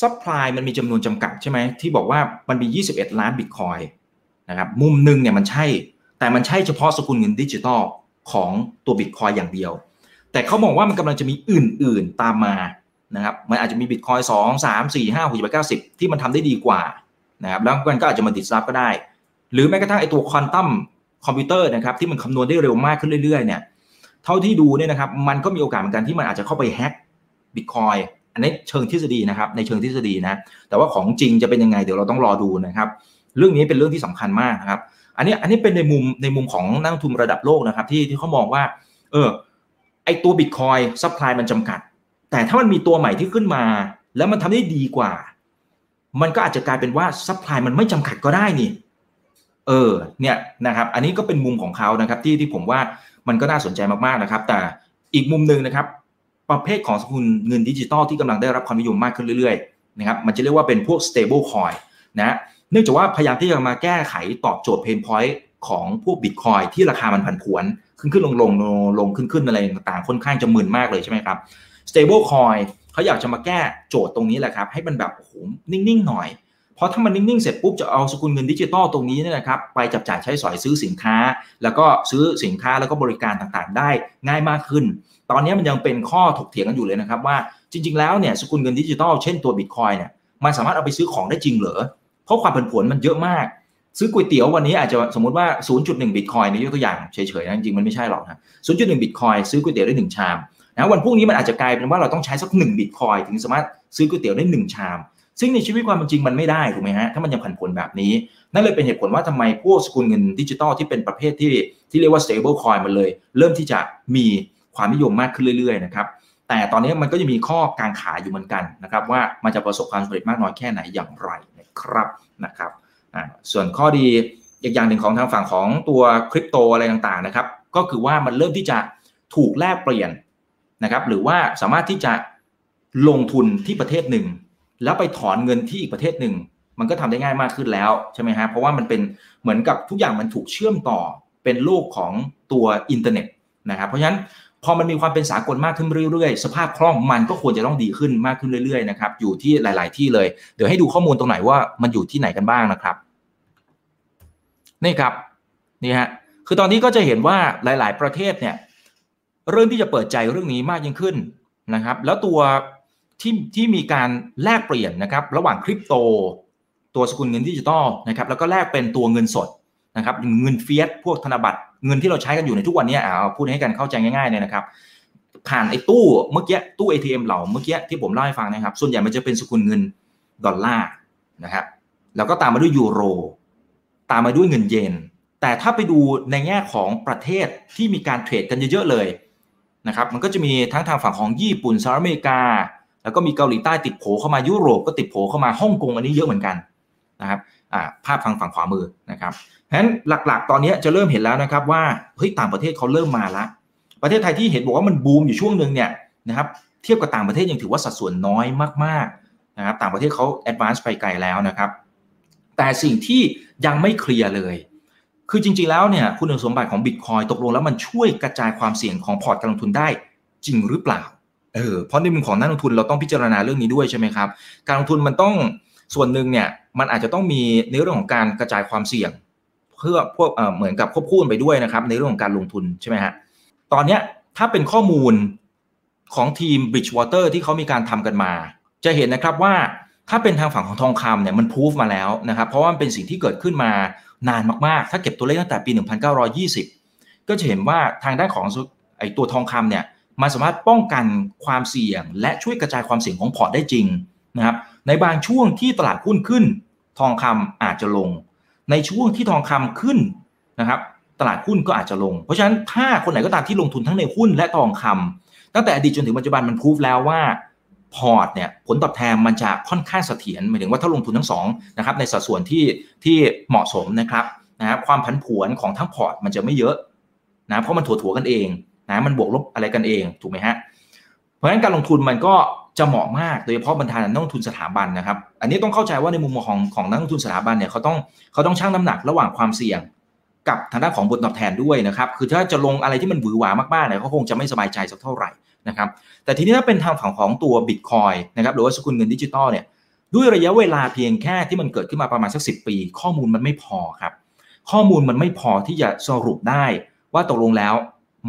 supply มันมีจำนวนจำกัดใช่ไหมที่บอกว่ามันมี 21 ล้านบิตคอยน์นะครับมุมหนึ่งเนี่ยมันใช่ แต่มันใช่เฉพาะสกุลเงินดิจิตอลของตัวบิตคอยน์อย่างเดียว แต่เขาบอกว่ามันกำลังจะมีอื่นๆตามมานะครับมันอาจจะมีบิตคอยน์สองสามสี่ห้าหกเจ็ดเก้าสิบที่มันทำได้ดีกว่านะครับแล้วมันก็อาจจะมา disrupt ก็ได้ หรือแม้กระทั่งไอตัว quantum computer นะครับที่มันคำนวณได้เร็วมากขึ้นเรื่อยๆเนี่ยเท่าที่ดูเนี่ยนะครับมันก็มีโอกาสเหมือนกันที่มันอาจจะเข้าไป hackบิตคอยน์อันนี้เชิงทฤษฎีนะครับในเชิงทฤษฎีนะแต่ว่าของจริงจะเป็นยังไงเดี๋ยวเราต้องรอดูนะครับ เรื่องนี้เป็นเรื่องที่สำคัญมากนะครับ อันนี้อันนี้เป็นในมุมในมุมของนักลงทุนระดับโลกนะครับที่ที่เขามองว่า เออไอ้ตัวบิตคอยน์ supply มันจำกัด แต่ถ้ามันมีตัวใหม่ที่ขึ้นมา แล้วมันทำได้ดีกว่า มันก็อาจจะกลายเป็นว่า supply มันไม่จำกัดก็ได้นี่เออเนี่ยนะครับอันนี้ก็เป็นมุมของเขานะครับที่ที่ผมว่ามันก็น่าสนใจมากๆนะครับ แต่อีกมุมหนึ่งนะครับ ประเภทของสกุลเงินดิจิตอลที่กำลังได้รับความนิยมมากขึ้นเรื่อยๆนะครับมันจะเรียกว่าเป็นพวก stable coin นะ เนื่องจากว่าพยายามที่จะมาแก้ไขตอบโจทย์ pain point ของพวกบิตคอยน์ที่ราคามันผันผวน ขึ้นขึ้นลงลงลงขึ้นขึ้นอะไรต่างๆค่อนข้างจะมึนมากเลยใช่ไหมครับ stable coin เขาอยากจะมาแก้โจทย์ตรงนี้แหละครับ ให้มันแบบโอ้โหนิ่งๆหน่อย เพราะถ้ามันนิ่งๆเสร็จปุ๊บจะเอาสกุลเงินดิจิตอลตรงนี้เนี่ยนะครับไปจับจ่ายใช้สอยซื้อสินค้า แล้วก็ซื้อสินค้าแล้วก็บริการต่างๆ ได้ง่ายมากขึ้น ตอนนี้มันยังเป็นข้อถกเถียงกันอยู่เลยนะครับว่าจริง ๆ แล้วเนี่ยสกุลเงินดิจิตอลเช่นตัวบิตคอยเนี่ยมันสามารถเอาไปซื้อของได้จริงเหรอ เพราะความผันผวนมันเยอะมาก ซื้อก๋วยเตี๋ยววันนี้อาจจะสมมติว่า 0.1 บิตคอยนี่ยกตัวอย่างเฉยๆนะจริงมันไม่ใช่หรอกนะ0.1 บิตคอยซื้อก๋วยเตี๋ยวได้ 1 ชามนะวันพรุ่งนี้มันอาจจะกลายเป็นว่าเราต้องใช้สัก1บิตคอยถึงสามารถซื้อก๋วยเตี๋ยวได้ 1 ชาม ซึ่งในชีวิตความเป็นจริงมันไม่ได้ถูกไหมฮะถ้ามันยังผันผวนแบบนี้ นั่นเลยเป็นเหตุผลว่าทำไมพวกสกุลเงินดิจิตอลที่เป็นประเภทที่ที่เรียกว่า stable coin มันเลย เริ่มที่จะมีความนิยมมากขึ้นเรื่อยๆนะครับแต่ตอนนี้มันก็จะมีข้อกางขาอยู่เหมือนกันนะครับว่ามันจะประสบความสำเร็จมากน้อยแค่ไหนอย่างไร ครับนะครับส่วนข้อดีอีกอย่างหนึ่งของทางฝั่งของตัวคริปโตอะไรต่างๆนะครับ ก็คือว่ามันเริ่มที่จะถูกแลกเปลี่ยนนะครับ หรือว่าสามารถที่จะลงทุนที่ประเทศหนึ่ง แล้วไปถอนเงินที่อีกประเทศหนึ่ง มันก็ทำได้ง่ายมากขึ้นแล้วใช่ไหมฮะเพราะว่ามันเป็นเหมือนกับทุกอย่างมันถูกเชื่อมต่อเป็นโลกของตัวอินเทอร์เน็ตนะครับ เพราะฉะนั้น พอมันมีความเป็นสากลมากขึ้นเรื่อยๆ สภาพคล่องมันก็ควรจะต้องดีขึ้นมากขึ้นเรื่อยๆนะครับอยู่ที่หลาย ๆ ที่เลย เดี๋ยวให้ดูข้อมูลตรงไหนว่ามันอยู่ที่ไหนกันบ้างนะครับ นี่ครับนี่ฮะคือตอนนี้ก็จะเห็นว่าหลาย ๆ ประเทศเนี่ยเริ่มที่จะเปิดใจเรื่องนี้มากยิ่งขึ้นนะครับ แล้วตัวที่ที่มีการแลกเปลี่ยนนะครับ ระหว่างคริปโต ตัวสกุลเงินดิจิตอลนะครับแล้วก็แลกเป็นตัวเงินสด นะครับเงิน fiat พวกธนบัตรเงินที่เราใช้กันอยู่ในทุกวันนี้อ่าพูดให้กันเข้าใจง่ายๆเนี่ยนะครับ ผ่านไอ้ตู้เมื่อกี้ตู้ ATM เหล่าเมื่อกี้ที่ผมเล่าให้ฟังนะครับ ส่วนใหญ่มันจะเป็นสกุลเงินดอลลาร์นะครับแล้วก็ตามมาด้วยยูโร ตามมาด้วยเงินเยนแต่ถ้าไปดูในแง่ของประเทศที่มีการเทรดกันเยอะๆเลยนะครับมันก็จะมีทั้งทางฝั่งของญี่ปุ่นสหรัฐอเมริกา แล้วก็มีเกาหลีใต้ติดโผเข้ามายุโรปก็ติดโผเข้ามาฮ่องกงอันนี้เยอะเหมือนกันนะครับภาพฝั่งฝั่งขวามือนะครับเฉะนั้นหลักๆ ตอนนี้จะเริ่มเห็นแล้วนะครับว่าเฮ้ยต่างประเทศเขาเริ่มมาแล้วประเทศไทยที่เห็นบอกว่ามันบูมอยู่ช่วงหนึ่งเนี่ยนะครับเทียบกับต่างประเทศยังถือว่าสัดส่วนน้อยมากๆนะครับต่างประเทศเขาแอดวานซ์ไปไกลแล้วนะครับแต่สิ่งที่ยังไม่เคลียร์เลย คือจริงๆแล้วเนี่ยคุณสมบัติของบิตคอยตกลงแล้วมันช่วยกระจายความเสี่ยงของพอร์ตการลงทุนได้จริงหรือเปล่าเออเพราะในมุมของนักลงทุนเราต้องพิจารณาเรื่องนี้ด้วยใช่ไหมครับการลงทุนมันต้องส่วนหนึ่งเนี่ยมันอาจจะต้องมีในเรื่องของการกระจายความเสี่ยง เพื่อพวกเหมือนกับควบคู่ไปด้วยนะครับ ในเรื่องของการลงทุนใช่ไหมฮะตอนนี้ถ้าเป็นข้อมูลของทีม Bridgewater ที่เขามีการทำกันมา จะเห็นนะครับว่าถ้าเป็นทางฝั่งของทองคำเนี่ยมันพูฟมาแล้วนะครับ เพราะว่ามันเป็นสิ่งที่เกิดขึ้นมานานมากๆ ถ้าเก็บตัวเลขตั้งแต่ปี 1920 ก็จะเห็นว่าทางด้านของไอตัวทองคำเนี่ยมันสามารถป้องกันความเสี่ยง และช่วยกระจายความเสี่ยงของพอร์ตได้จริงนะครับในบางช่วงที่ตลาดหุ้นขึ้น ทองคำอาจจะลง ในช่วงที่ทองคำขึ้นนะครับตลาดหุ้นก็อาจจะลง เพราะฉะนั้นถ้าคนไหนก็ตามที่ลงทุนทั้งในหุ้นและทองคำตั้งแต่อดีตจนถึงปัจจุบันมันพูฟแล้วว่าพอร์ตเนี่ยผลตอบแทนมันจะค่อนข้างเสถียรหมายถึงว่าถ้าลงทุนทั้งสองนะครับในสัดส่วนที่ที่เหมาะสมนะครับนะความผันผวนของทั้งพอร์ตมันจะไม่เยอะนะเพราะมันถั่วๆกันเองนะมันบวกลบอะไรกันเองถูกไหมฮะเพราะฉะนั้นการลงทุนมันก็ จะเหมาะมากโดยเฉพาะบรรดานักลงทุนสถาบันนะครับ อันนี้ต้องเข้าใจว่าในมุมมองของของนักลงทุนสถาบันเนี่ยเขาต้องเขาต้องชั่งน้ำหนักระหว่างความเสี่ยง กับทางด้านของผลตอบแทนด้วยนะครับ คือถ้าจะลงอะไรที่มันหวือหวามากๆเนี่ยเขาคงจะไม่สบายใจสักเท่าไหร่นะครับ แต่ทีนี้ถ้าเป็นทางฝั่งของตัวบิตคอยน์นะครับหรือว่าสกุลเงินดิจิตอลเนี่ยด้วยระยะเวลาเพียงแค่ที่มันเกิดขึ้นมาประมาณสักสิบปี ข้อมูลมันไม่พอครับ ข้อมูลมันไม่พอที่จะสรุปได้ว่าตกลงแล้ว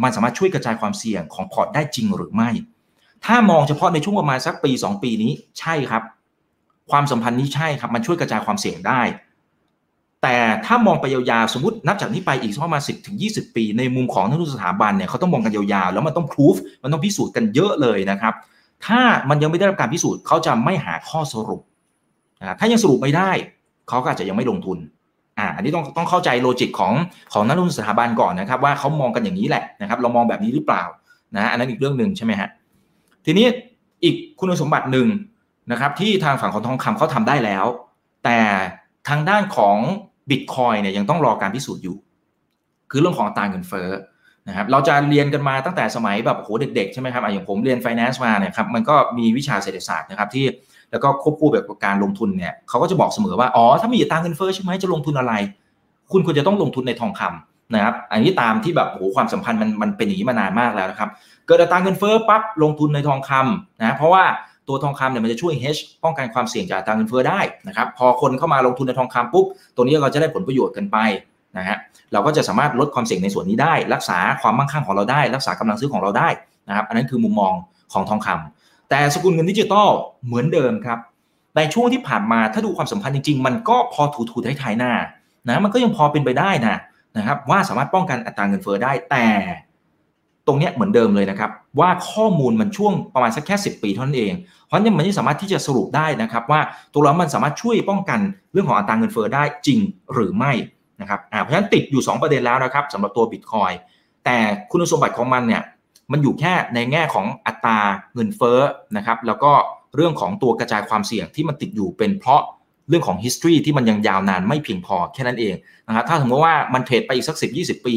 มันสามารถช่วยกระจายความเสี่ยงของพอร์ตได้จริงหรือไม่ ถ้ามองเฉพาะในช่วงประมาณสักปี 2 ปีนี้ใช่ครับ ความสัมพันธ์นี้ใช่ครับ มันช่วยกระจายความเสี่ยงได้ แต่ถ้ามองไปยาวๆสมมตินับจากนี้ไปอีกประมาณสิบถึงยีปี ในมุมของนักลงทุนสถาบันเนี่ยเขาต้องมองกันยาวๆแล้วมันต้องพิสูจมันต้องพิสูจน์กันเยอะเลยนะครับ ถ้ามันยังไม่ได้รับการพิสูจน์เขาจะไม่หาข้อสรุปนะถ้ายังสรุปไม่ได้เขาก็อาจจะยังไม่ลงทุนอ่าอันนี้ต้องต้องเข้าใจโลจิกของของนักลงทุนสถาบันก่อนนะครับ ว่าเขามองกันอย่างนี้แหละนะครับ เรามองแบบนี้หรือเปล่านะอันนั้นอีกเรื่องหนึ่งใช่ไหมฮะ ทีนี้อีกคุณสมบัติหนึ่งนะครับที่ทางฝั่งของทองคำเขาทำได้แล้ว แต่ทางด้านของบิตคอยเนี่ยยังต้องรอการพิสูจน์อยู่ คือเรื่องของตราเงินเฟ้อนะครับเราจะเรียนกันมาตั้งแต่สมัยแบบโอ้โหเด็กๆใช่ไหมครับอย่างผมเรียน finance มาเนี่ยครับมันก็มีวิชาเศรษฐศาสตร์นะครับที่แล้วก็ควบคู่แบบการลงทุนเนี่ยเขาก็จะบอกเสมอว่าอ๋อถ้ามีอัตราเงินเฟ้อใช่ไหมจะลงทุนอะไร คุณควรจะต้องลงทุนในทองคำ นะครับอันนี้ตามที่แบบโอ้โหความสัมพันธ์มันมันเป็นอย่างนี้มานานมากแล้วนะครับ เกิดอัตราเงินเฟ้อปั๊บลงทุนในทองคำนะเพราะว่าตัวทองคำเนี่ยมันจะช่วย hedge ป้องกันความเสี่ยงจากตาเงินเฟ้อได้นะครับ พอคนเข้ามาลงทุนในทองคำปุ๊บตัวนี้เราจะได้ผลประโยชน์กันไปนะฮะเราก็จะสามารถลดความเสี่ยงในส่วนนี้ได้ รักษาความมั่งคั่งของเราได้ รักษากำลังซื้อของเราได้นะครับ อันนั้นคือมุมมองของทองคำแต่สกุลเงินดิจิตอลเหมือนเดิมครับในช่วงที่ผ่านมาถ้าดูความสัมพันธ์จริงๆ มันก็พอถูถูท้ายๆหน้านะมันก็ยังพอเป็นไปได้นะ นะครับว่าสามารถป้องกันอัตราเงินเฟ้อได้แต่ตรงนี้เหมือนเดิมเลยนะครับ ว่าข้อมูลมันช่วงประมาณสักแค่ 10 ปีเท่านั้นเอง เพราะฉะนี่มันไม่สามารถที่จะสรุปได้นะครับ ว่าตัวเรามันสามารถช่วยป้องกันเรื่องของอัตราเงินเฟ้อได้จริงหรือไม่นะครับเพราะฉะนั้นติดอยู่ 2 ประเด็นแล้วนะครับสำหรับตัวบิตคอยแต่คุณสมบัติของมันเนี่ยมันอยู่แค่ในแง่ของอัตราเงินเฟ้อนะครับแล้วก็เรื่องของตัวกระจายความเสี่ยงที่มันติดอยู่เป็นเพราะ เรื่องของ history ที่มันยังยาวนานไม่เพียงพอแค่นั้นเองนะครับถ้าสมมติว่ามันเทรดไปอีกสัก 10-20 ปี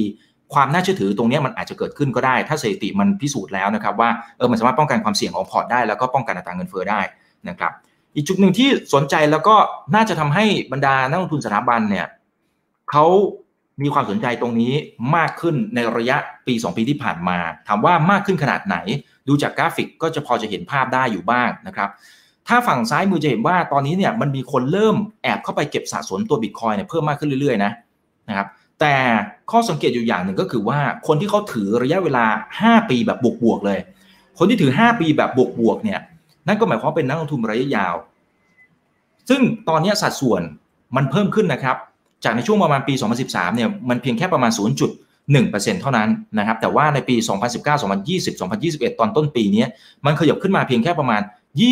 ความน่าเชื่อถือตรงนี้มันอาจจะเกิดขึ้นก็ได้ ถ้าสถิติมันพิสูจน์แล้วนะครับว่าเออมันสามารถป้องกันความเสี่ยงของพอร์ตได้แล้วก็ป้องกันอัตราเงินเฟ้อได้นะครับอีกจุดหนึ่งที่สนใจแล้วก็น่าจะทำให้บรรดานักลงทุนสถาบันเนี่ยเขามีความสนใจตรงนี้มากขึ้นในระยะปี 2 ปีที่ผ่านมา ถามว่ามากขึ้นขนาดไหน ดูจากกราฟิกก็จะพอจะเห็นภาพได้อยู่บ้างนะครับ ถ้าฝั่งซ้ายมือจะเห็นว่าตอนนี้เนี่ยมันมีคนเริ่มแอบเข้าไปเก็บสะสมตัวบิตคอยเนี่ยเพิ่มมากขึ้นเรื่อยๆนะนะครับแต่ข้อสังเกตอยู่อย่างหนึ่งก็คือว่าคนที่เขาถือระยะเวลา 5 ปีแบบบวกๆเลย คนที่ถือ 5 ปีแบบบวกๆเนี่ยนั่นก็หมายความเป็นนักลงทุนระยะยาว ซึ่งตอนนี้สัดส่วนมันเพิ่มขึ้นนะครับ จากในช่วงประมาณปี 2013 เนี่ยมันเพียงแค่ประมาณ 0.1%เท่านั้นนะครับ แต่ว่าในปี 2019 2020 2021 ตอนต้นปีนี้มันขยับขึ้นมาเพียงแค่ประมาณ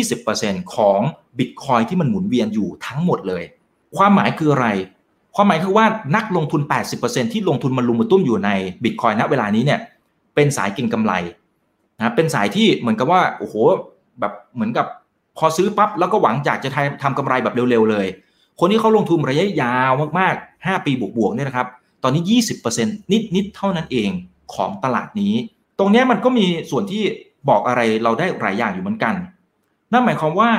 20%ของบิตคอยที่มันหมุนเวียนอยู่ทั้งหมดเลย ความหมายคืออะไร ความหมายคือว่านักลงทุน 80%ที่ลงทุนมาลุมมาตุ้มอยู่ในบิตคอยณเวลานี้เนี่ยเป็นสายเก็งกำไรนะเป็นสายที่เหมือนกับว่าโอ้โหแบบเหมือนกับพอซื้อปั๊บแล้วก็หวังอยากจะทำกำไรแบบเร็วๆเลย คนที่เขาลงทุนระยะยาวมากๆ 5 ปีบวกๆเนี่ยนะครับ ตอนนี้ 20%นิดๆเท่านั้นเองของตลาดนี้ ตรงนี้มันก็มีส่วนที่บอกอะไรเราได้หลายอย่างอยู่เหมือนกัน นั่นหมายความว่า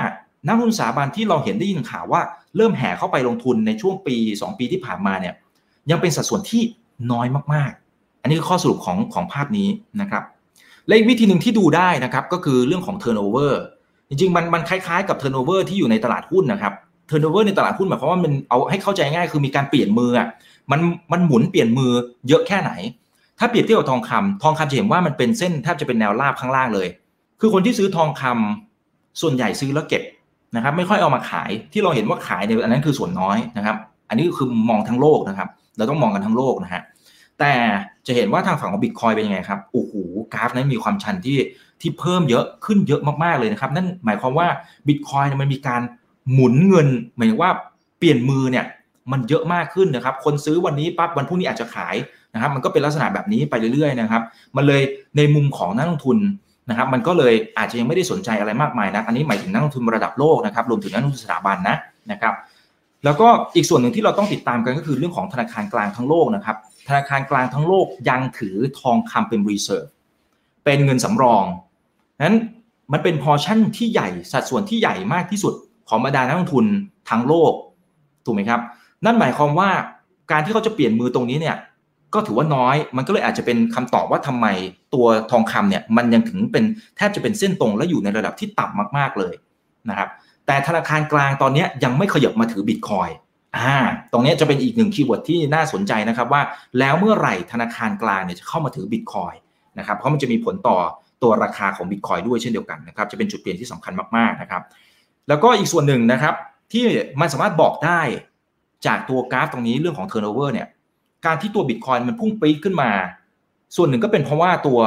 นักลงทุนสถาบันที่เราเห็นได้ยินข่าวว่า เริ่มแห่เข้าไปลงทุนในช่วงปี 2 ปีที่ผ่านมาเนี่ยยังเป็นสัดส่วนที่น้อยมากๆ อันนี้คือข้อสรุปของของภาพนี้นะครับและอีกวิธีหนึ่งที่ดูได้นะครับก็คือเรื่องของ turnover จริงๆมันมันคล้ายๆกับ turnover ที่อยู่ในตลาดหุ้นนะครับ turnover ในตลาดหุ้นหมายความว่ามันเอาให้เข้าใจง่ายคือมีการเปลี่ยนมือมันมันหมุนเปลี่ยนมือเยอะแค่ไหน ถ้าเปรียบเทียบกับทองคำทองคำจะเห็นว่ามันเป็นเส้นแทบจะเป็นแนวราบข้างล่างเลย คือคนที่ซื้อทองคำ ส่วนใหญ่ซื้อแล้วเก็บนะครับไม่ค่อยเอามาขายที่เราเห็นว่าขายเนี่ยอันนั้นคือส่วนน้อยนะครับ อันนี้คือมองทั้งโลกนะครับ เราต้องมองกันทั้งโลกนะฮะแต่จะเห็นว่าทางฝั่งของบิตคอยเป็นยังไงครับโอ้โหกราฟนั้นมีความชันที่ที่เพิ่มเยอะขึ้นเยอะมากๆเลยนะครับ นั่นหมายความว่าบิตคอยน์มันมีการหมุนเงินหมายว่าเปลี่ยนมือเนี่ยมันเยอะมากขึ้นนะครับ คนซื้อวันนี้ปั๊บวันพรุ่งนี้อาจจะขายนะครับ มันก็เป็นลักษณะแบบนี้ไปเรื่อยๆนะครับ มันเลยในมุมของนักลงทุน นะครับมันก็เลยอาจจะยังไม่ได้สนใจอะไรมากมายนะอันนี้หมายถึงนักลงทุนระดับโลกนะครับรวมถึงนักลงทุนสถาบันนะนะครับแล้วก็อีกส่วนหนึ่งที่เราต้องติดตามกันก็คือเรื่องของธนาคารกลางทั้งโลกนะครับธนาคารกลางทั้งโลกยังถือทองคำเป็น reserveเป็นเงินสำรองนั้นมันเป็นพอชั่นที่ใหญ่สัดส่วนที่ใหญ่มากที่สุดของบรรดานักลงทุนทั้งโลกถูกไหมครับ นั่นหมายความว่าการที่เขาจะเปลี่ยนมือตรงนี้เนี่ย ก็ถือว่าน้อย มันก็เลยอาจจะเป็นคำตอบว่าทำไมตัวทองคำเนี่ยมันยังถึงเป็นแทบจะเป็นเส้นตรงและอยู่ในระดับที่ต่ำมากๆเลยนะครับ แต่ธนาคารกลางตอนนี้ยังไม่ขยับมาถือบิตคอยน์อ่า ตรงนี้จะเป็นอีกหนึ่ง keyword ที่น่าสนใจนะครับว่าแล้วเมื่อไหร่ธนาคารกลางเนี่ยจะเข้ามาถือบิตคอยนะครับ เพราะมันจะมีผลต่อตัวราคาของบิตคอยด้วยเช่นเดียวกันนะครับ จะเป็นจุดเปลี่ยนที่สำคัญมากๆนะครับ แล้วก็อีกส่วนหนึ่งนะครับที่มันสามารถบอกได้จากตัวกราฟตรงนี้เรื่องของ turnover เนี่ย การที่ตัว Bitcoin มันพุ่งปี๊ดขึ้นมา ส่วนหนึ่งก็เป็นเพราะว่าตัว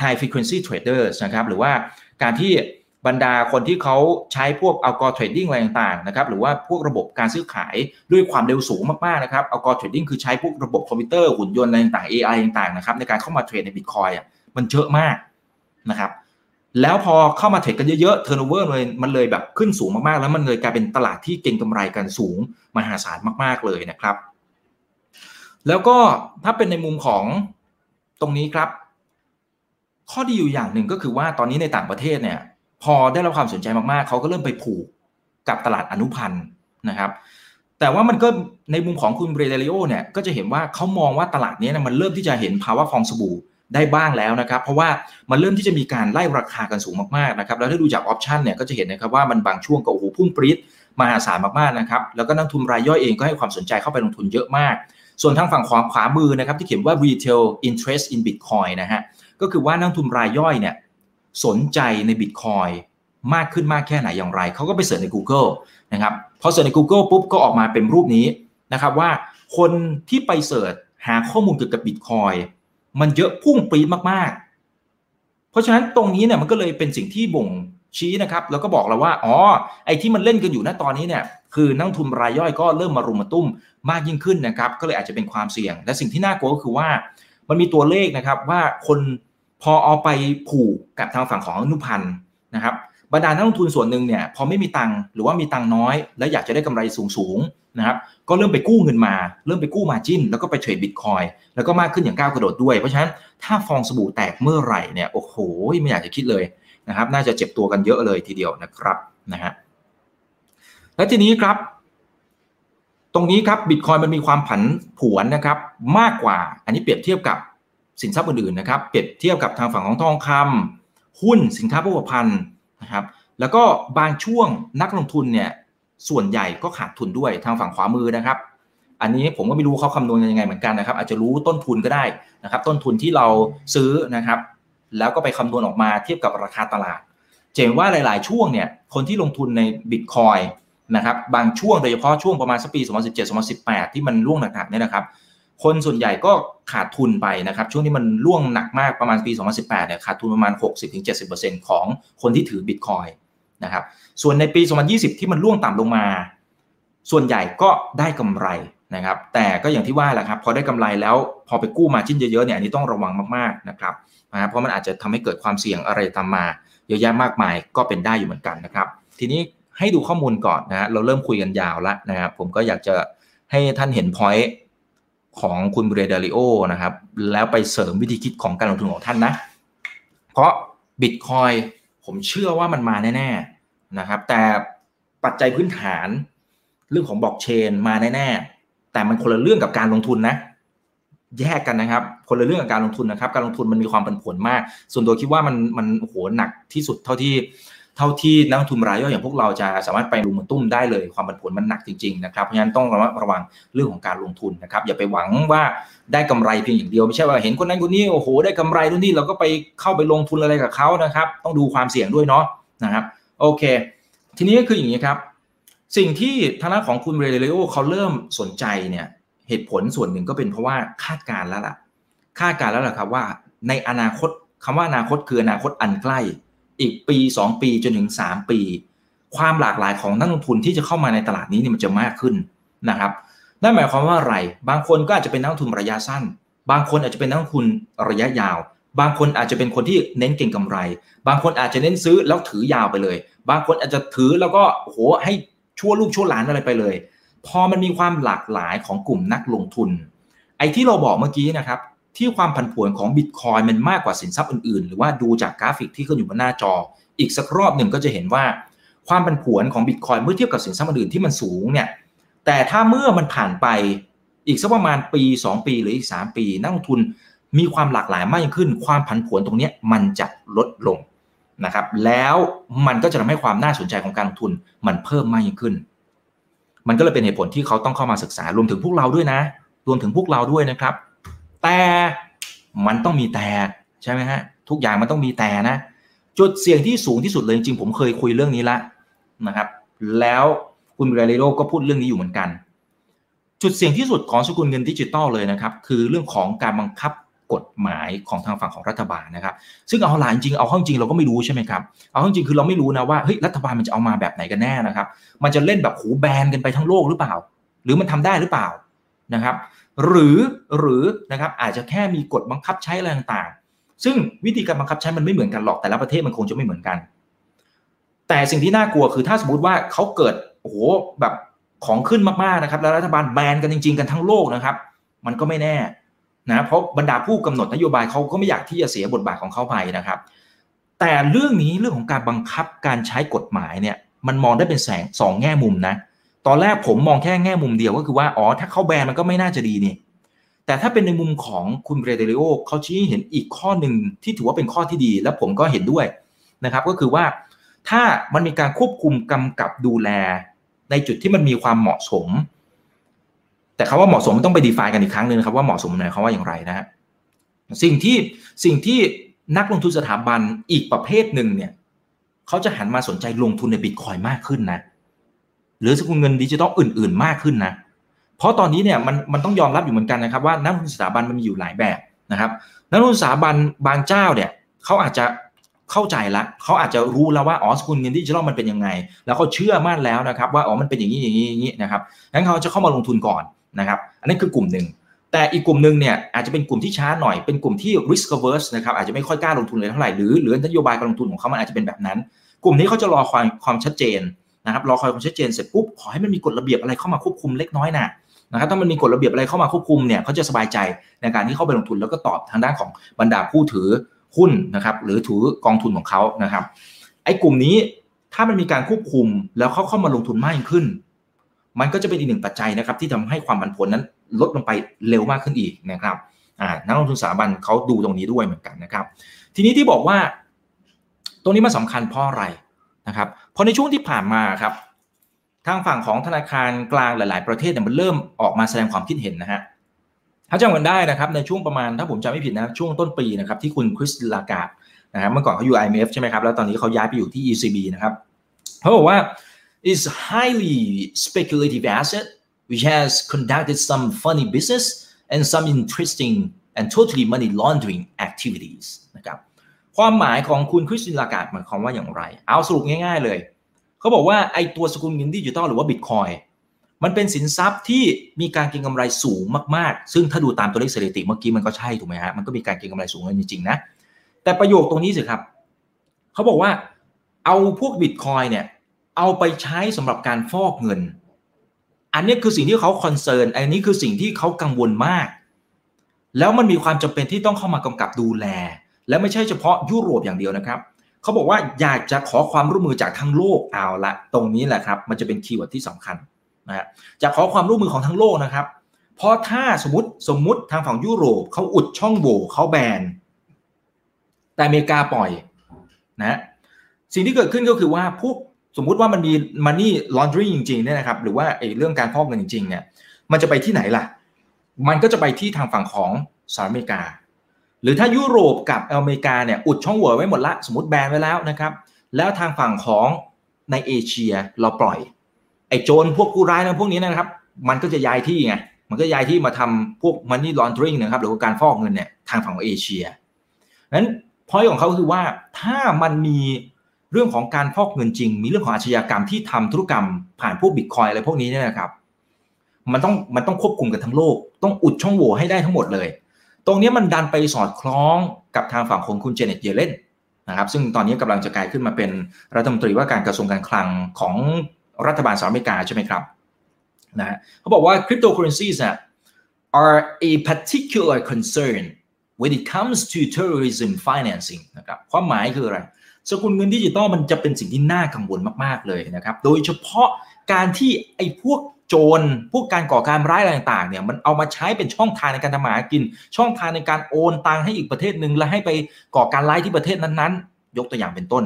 high frequency traders นะครับหรือว่าการที่บรรดาคนที่เขาใช้พวก algo trading อะไรต่างๆนะครับหรือว่าพวกระบบการซื้อขายด้วยความเร็วสูงมากๆนะครับ algo trading คือใช้พวกระบบคอมพิวเตอร์หุ่นยนต์อะไรต่างๆ AI ต่างๆนะครับในการเข้ามาเทรดใน Bitcoin อะมันเยอะมากนะครับแล้วพอเข้ามาเทรดกันเยอะๆ turnover เลยมันเลยแบบขึ้นสูงมากๆ แล้วมันเลยกลายเป็นตลาดที่เก่งกำไรกันสูงมหาศาลมากๆเลยนะครับ แล้วก็ถ้าเป็นในมุมของตรงนี้ครับ ข้อดีอยู่อย่างหนึ่งก็คือว่าตอนนี้ในต่างประเทศเนี่ย พอได้รับความสนใจมากๆ เขาก็เริ่มไปผูกกับตลาดอนุพันธ์นะครับ แต่ว่ามันก็ในมุมของคุณเบรเดลิโอเนี่ยก็จะเห็นว่าเขามองว่าตลาดนี้นมันเริ่มที่จะเห็นภาวะฟองสบู่ได้บ้างแล้วนะครับ เพราะว่ามันเริ่มที่จะมีการไล่ราคากันสูงมากๆนะครับแล้วถ้าดูจากออปชันเนี่ยก็จะเห็นนะครับว่ามันบางช่วงก็โอ้โหพุ่งปรี๊ดมหาศาลมากๆนะครับแล้วก็นักทุนรายย่อยเองก็ให้ความสนใจเข้าไปลงทุนเยอะมาก ส่วนทางฝั่งขวาขวามือนะครับที่เขียนว่า retail interest in bitcoin นะฮะก็คือว่านักทุนรายย่อยเนี่ยสนใจใน bitcoin มากขึ้นมากแค่ไหนอย่างไร เขาก็ไปเสิร์ชใน Google นะครับพอเสิร์ชใน Google ปุ๊บก็ออกมาเป็นรูปนี้นะครับว่าคนที่ไปเสิร์ชหาข้อมูลเกี่ยวกับ Bitcoin มันเยอะพุ่งปรี๊ดมากๆ เพราะฉะนั้นตรงนี้เนี่ยมันก็เลยเป็นสิ่งที่บ่งชี้นะครับ แล้วก็บอกเราว่า อ๋อ ไอ้ที่มันเล่นกันอยู่ณตอนนี้เนี่ย คือนักทุนรายย่อยก็เริ่มมารุมมาตุ้มมากยิ่งขึ้นนะครับ ก็เลยอาจจะเป็นความเสี่ยง และสิ่งที่น่ากลัวก็คือว่า มันมีตัวเลขนะครับว่าคนพอเอาไปผูกกับทางฝั่งของอนุพันธ์นะครับบรรดานักลงทุนส่วนหนึ่งเนี่ยพอไม่มีตังค์หรือว่ามีตังค์น้อย และอยากจะได้กำไรสูงๆนะครับก็เริ่มไปกู้เงินมา เริ่มไปกู้มาจิ้น แล้วก็ไปเทรดบิตคอยแล้วก็มากขึ้นอย่างก้าวกระโดดด้วย เพราะฉะนั้นถ้าฟองสบู่แตกเมื่อไหร่เนี่ยโอ้โหไม่อยากจะคิดเลยนะครับน่าจะเจ็บตัวกันเยอะเลยทีเดียวนะครับนะฮะ และทีนี้ครับ ตรงนี้ครับบิตคอยมันมีความผันผวนนะครับ มากกว่าอันนี้เปรียบเทียบกับสินทรัพย์อื่นๆนะครับ เปรียบเทียบกับทางฝั่งของทองคำหุ้นสินค้าโภคภัณฑ์นะครับ แล้วก็บางช่วงนักลงทุนเนี่ยส่วนใหญ่ก็ขาดทุนด้วยทางฝั่งขวามือนะครับ อันนี้ผมก็ไม่รู้เขาคำนวณยังไงเหมือนกันนะครับ อาจจะรู้ต้นทุนก็ได้นะครับ ต้นทุนที่เราซื้อนะครับ แล้วก็ไปคำนวณออกมาเทียบกับราคาตลาด เจนว่าหลาย ๆ ช่วงเนี่ยคนที่ลงทุนในบิตคอย นะครับบางช่วงโดยเฉพาะช่วงประมาณสักปี 2017-2018 ที่มันร่วงหนักๆเนี่ยนะครับคนส่วนใหญ่ก็ขาดทุนไปนะครับ ช่วงที่มันร่วงหนักมากประมาณปี 2018 เนี่ยขาดทุนประมาณ 60-70%ของคนที่ถือบิตคอยนะครับส่วนในปี 2020 ที่มันร่วงต่ำลงมา ส่วนใหญ่ก็ได้กำไรนะครับแต่ก็อย่างที่ว่าแหละครับพอได้กำไรแล้วพอไปกู้มาชิ้นเยอะๆเนี่ยอันนี้ต้องระวังมากๆนะครับนะเพราะมันอาจจะทำให้เกิดความเสี่ยงอะไรตามมา เยอะแยะมากมายก็เป็นได้อยู่เหมือนกันนะครับ ทีนี้ ให้ดูข้อมูลก่อนนะเราเริ่มคุยกันยาวแล้วนะครับ ผมก็อยากจะให้ท่านเห็น point ของคุณ Ray Dalio นะครับ แล้วไปเสริมวิธีคิดของการลงทุนของท่านนะ เพราะบิตคอยน์ผมเชื่อว่ามันมาแน่ๆนะครับ แต่ปัจจัยพื้นฐานเรื่องของบล็อกเชนมาแน่ๆแต่มันคนละเรื่องกับการลงทุนนะแยกกันนะครับ คนละเรื่องกับการลงทุนนะครับ การลงทุนมันมีความผันผวนมาก ส่วนตัวคิดว่ามันมันโหหนักที่สุดเท่าที่ เท่าที่นักทุนรายย่อยอย่างพวกเราจะสามารถไปลงมือตุ้มได้เลยความผันผวนมันหนักจริงๆนะครับเพราะฉะนั้นต้องระมัดระวังเรื่องของการลงทุนนะครับอย่าไปหวังว่าได้กำไรเพียงอย่างเดียวไม่ใช่ว่าเห็นคนนั้นคนนี้โอ้โหได้กำไรนู่นนี่เราก็ไปเข้าไปลงทุนอะไรกับเขานะครับ ต้องดูความเสี่ยงด้วยเนาะนะครับโอเค ทีนี้ก็คืออย่างนี้ครับ สิ่งที่ทางด้านของคุณเรเลโอเขาเริ่มสนใจเนี่ยเหตุผลส่วนหนึ่งก็เป็นเพราะว่าคาดการแล้วล่ะคาดการแล้วล่ะครับว่าในอนาคตคำว่าอนาคตคืออนาคตอันใกล้ อีกปี 2 ปีจนถึง 3 ปี ความหลากหลายของนักลงทุนที่จะเข้ามาในตลาดนี้เนี่ยมันจะมากขึ้นนะครับนั่นหมายความว่าอะไร บางคนก็อาจจะเป็นนักลงทุนระยะสั้น บางคนอาจจะเป็นนักลงทุนระยะยาว บางคนอาจจะเป็นคนที่เน้นเก่งกำไร บางคนอาจจะเน้นซื้อแล้วถือยาวไปเลย บางคนอาจจะถือแล้วก็โหให้ชั่วลูกชั่วหลานอะไรไปเลย พอมันมีความหลากหลายของกลุ่มนักลงทุน ไอ้ที่เราบอกเมื่อกี้นะครับ ที่ความผันผวนของบิตคอยน์มันมากกว่าสินทรัพย์อื่นๆ หรือว่าดูจากกราฟิกที่ขึ้นอยู่บนหน้าจอ อีกสักรอบหนึ่งก็จะเห็นว่า ความผันผวนของบิตคอยน์เมื่อเทียบกับสินทรัพย์อื่นที่มันสูงเนี่ยแต่ถ้าเมื่อมันผ่านไปอีกสักประมาณปี 2 ปีหรืออีก 3 ปี นักลงทุนมีความหลากหลายมากยิ่งขึ้น ความผันผวนตรงนี้มันจะลดลงนะครับแล้วมันก็จะทำให้ความน่าสนใจของการลงทุนมันเพิ่มมากยิ่งขึ้น มันก็เลยเป็นเหตุผลที่เขาต้องเข้ามาศึกษารวมถึงพวกเราด้วยนะ รวมถึงพวกเราด้วยนะครับ แต่มันต้องมีแต่ใช่ไหมฮะทุกอย่างมันต้องมีแต่นะ จุดเสี่ยงที่สูงที่สุดเลยจริงผมเคยคุยเรื่องนี้ละนะครับ แล้วคุณเรลิโรก็พูดเรื่องนี้อยู่เหมือนกัน จุดเสี่ยงที่สุดของสกุลเงินดิจิตอลเลยนะครับ คือเรื่องของการบังคับกฎหมายของทางฝั่งของรัฐบาลนะครับ ซึ่งเอาหลายจริงเอาข้าจริงเราก็ไม่รู้ใช่ไหมครับ เอาข้าจริงคือเราไม่รู้นะว่าเฮ้ยรัฐบาลมันจะเอามาแบบไหนกันแน่นะครับ มันจะเล่นแบบหูแบนกันไปทั้งโลกหรือเปล่า หรือมันทำได้หรือเปล่านะครับ หรือหรือนะครับอาจจะแค่มีกฎบังคับใช้อะไรต่างๆ ซึ่งวิธีการบังคับใช้มันไม่เหมือนกันหรอกแต่ละประเทศมันคงจะไม่เหมือนกัน แต่สิ่งที่น่ากลัวคือถ้าสมมติว่าเขาเกิดโอ้โหแบบของขึ้นมากๆนะครับแล้วรัฐบาลแบนกันจริง ๆ กันทั้งโลกนะครับ มันก็ไม่แน่นะเพราะบรรดาผู้กำหนดนโยบายเขาก็ไม่อยากที่จะเสียบทบาทของเขาไปนะครับ แต่เรื่องนี้เรื่องของการบังคับการใช้กฎหมายเนี่ยมันมองได้เป็นแสงสองแง่มุมนะ ตอนแรกผมมองแค่แง่มุมเดียวก็คือว่าอ๋อถ้าเขาแบนมันก็ไม่น่าจะดีนี่แต่ถ้าเป็นในมุมของคุณเรเดริโอเขาชี้เห็นอีกข้อหนึ่งที่ถือว่าเป็นข้อที่ดี และผมก็เห็นด้วยนะครับ ก็คือว่าถ้ามันมีการควบคุมกำกับดูแล ในจุดที่มันมีความเหมาะสม แต่คาว่าเหมาะสมต้องไปดีไฟกันอีกครั้งหนึ่งครับว่าเหมาะสมหมายความว่าอย่างไรนะฮะสิ่งที่สิ่งที่นักลงทุนสถาบันอีกประเภทหนึ่งเนี่ยเขาจะหันมาสนใจลงทุนในบิตคอยมากขึ้นนะ หรือสกุลเงินดิจิทัลอื่น ๆ มากขึ้นนะ เพราะตอนนี้เนี่ยมันมันต้องยอมรับอยู่เหมือนกันนะครับว่านักลงทุนสถาบันมันมีอยู่หลายแบบนะครับ นักลงทุนสถาบันบางเจ้าเนี่ยเขาอาจจะเข้าใจละเขาอาจจะรู้แล้วว่าอ๋อสกุลเงินดิจิทัลมันเป็นยังไง แล้วเขาเชื่อมั่นแล้วนะครับว่าอ๋อมันเป็นอย่างนี้อย่างนี้อย่างนี้นะครับงั้นเขาจะเข้ามาลงทุนก่อนนะครับ อันนี้นคือกลุ่มหนึ่งแต่อีกกลุ่มหนึ่งเนี่ยอาจจะเป็นกลุ่มที่ช้าหน่อยเป็นกลุ่มที่ risk averse นะครับอาจจะไม่ค่อยกล้าลงทุนเลยเท่าไหร่หรือหรือนโยบายการลงทุนของเขามันอาจจะเป็นแบบนั้น กลุ่มนี้เขาจะรอความความชัดเจน นะครับรอคอยความชัดเจนเสร็จปุ๊บขอให้มันมีกฎระเบียบอะไรเข้ามาควบคุมเล็กน้อยนะนะครับถ้ามันมีกฎระเบียบอะไรเข้ามาควบคุมเนี่ยเขาจะสบายใจในการที่เข้าไปลงทุนแล้วก็ตอบทางด้านของบรรดาผู้ถือหุ้นนะครับหรือถือกองทุนของเขานะครับไอ้กลุ่มนี้ถ้ามันมีการควบคุมแล้วเขาเข้ามาลงทุนมากขึ้น มันก็จะเป็นอีกหนึ่งปัจจัยนะครับที่ทำให้ความผันผวนนั้นลดลงไปเร็วมากขึ้นอีกนะครับนักลงทุนสถาบันเขาดูตรงนี้ด้วยเหมือนกันนะครับ ทีนี้ที่บอกว่า ตรงนี้มันสาคัญเพราะอะไร นะครับเพราะในช่วงที่ผ่านมาครับทางฝั่งของธนาคารกลางหลาย ๆ ประเทศเนี่ยมันเริ่มออกมาแสดงความคิดเห็นนะฮะถ้าจำกันได้นะครับในช่วงประมาณถ้าผมจำไม่ผิดนะช่วงต้นปีนะครับที่คุณคริสลากาดนะครับเมื่อก่อนเขาอยู่ IMF ใช่ไหมครับแล้วตอนนี้เขาย้ายไปอยู่ที่ ECB นะครับเขาบอกว่า is highly speculative asset which has conducted some funny business and some interesting and totally money laundering activities นะครับ ความหมายของคุณคริสตินลากาดหมายความว่าอย่างไร เอาสรุปง่าย ๆเลย เขาบอกว่าไอ้ตัวสกุลเงินดิจิตอลหรือว่าบิตคอยมันเป็นสินทรัพย์ที่มีการเก็งกำไรสูงมากๆ ซึ่งถ้าดูตามตัวเลขสถิติเมื่อกี้มันก็ใช่ถูกไหมฮะ มันก็มีการเก็งกำไรสูงจริงๆนะ แต่ประโยคตรงนี้สิครับ เขาบอกว่าเอาพวกบิตคอยน์เนี่ยเอาไปใช้สำหรับการฟอกเงิน อันนี้คือสิ่งที่เขา concern อันนี้คือสิ่งที่เขากังวลมาก แล้วมันมีความจำเป็นที่ต้องเข้ามากำกับดูแล และไม่ใช่เฉพาะยุโรปอย่างเดียวนะครับเขาบอกว่าอยากจะขอความร่วมมือจากทั้งโลกเอาละตรงนี้แหละครับ มันจะเป็น keyword ที่สำคัญนะฮะจะขอความร่วมมือของทั้งโลกนะครับ เพราะถ้าสมมติสมมติทางฝั่งยุโรปเขาอุดช่องโหว่เขาแบน แต่อเมริกาปล่อยนะสิ่งที่เกิดขึ้นก็คือว่าพวกสมมุติว่ามันมี money laundering จริงๆเนี่ยนะครับหรือว่าไอ้เรื่องการฟอกเงินจริงๆเนี่ยมันจะไปที่ไหนล่ะ มันก็จะไปที่ทางฝั่งของสหรัฐอเมริกา หรือถ้ายุโรปกับอเมริกาเนี่ยอุดช่องโหว่ไว้หมดละสมมติแบนไว้แล้วนะครับ แล้วทางฝั่งของในเอเชียเราปล่อย ไอ้โจรพวกผู้ร้ายนะพวกนี้นะครับ มันก็จะย้ายที่ไงมันก็ย้ายที่มาทำพวก money laundering นะครับหรือว่าการฟอกเงินเนี่ยทางฝั่งของเอเชียนั้นพอยของเขาคือว่าถ้ามันมีเรื่องของการฟอกเงินจริง มีเรื่องของอาชญากรรมที่ทำธุรกรรมผ่านพวกบิตคอยอะไรพวกนี้เนี่ยนะครับ มันต้องมันต้องควบคุมกันทั้งโลก ต้องอุดช่องโหว่ให้ได้ทั้งหมดเลย ตรงนี้มันดันไปสอดคล้องกับทางฝั่งของคุณเจเน็ตเยเลนนะครับซึ่งตอนนี้กำลังจะกลายขึ้นมาเป็นรัฐมนตรีว่าการกระทรวงการคลังของรัฐบาลสหรัฐอเมริกาใช่ไหมครับนะเขาบอกว่า cryptocurrencies are a particular concern when it comes to terrorism financing นะครับความหมายคืออะไร สกุลเงินดิจิตอลมันจะเป็นสิ่งที่น่ากังวลมาก ๆ เลยนะครับ โดยเฉพาะการที่ไอ้พวก โจรพวกการก่อการร้ายอะไรต่างๆเนี่ยมันเอามาใช้เป็นช่องทางในการทำมาหากิน ช่องทางในการโอนตังให้อีกประเทศหนึ่งแล้วให้ไปก่อการร้ายที่ประเทศนั้นๆ ยกตัวอย่างเป็นต้น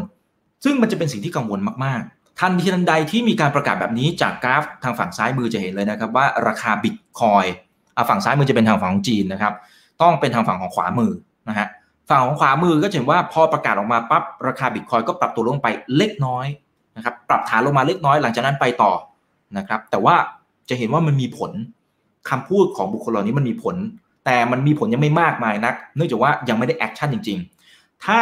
ซึ่งมันจะเป็นสิ่งที่กังวลมากๆ ทันทีทันใดที่มีการประกาศแบบนี้จากกราฟทางฝั่งซ้ายมือจะเห็นเลยนะครับว่าราคาบิตคอยฝั่งซ้ายมือจะเป็นทางฝั่งของจีนนะครับต้องเป็นทางฝั่งของขวามือนะฮะฝั่งของขวามือก็เห็นว่าพอประกาศออกมาปั๊บราคาบิตคอยก็ปรับตัวลงไปเล็กน้อยนะครับปรับฐานลงมาเล็กน้อยหลังจากนั้นไปต่อ นะครับ แต่ว่าจะเห็นว่ามันมีผลคำพูดของบุคคลเหล่านี้มันมีผล แต่มันมีผลยังไม่มากมายนัก เนื่องจากว่ายังไม่ได้ action จริง ๆ ถ้า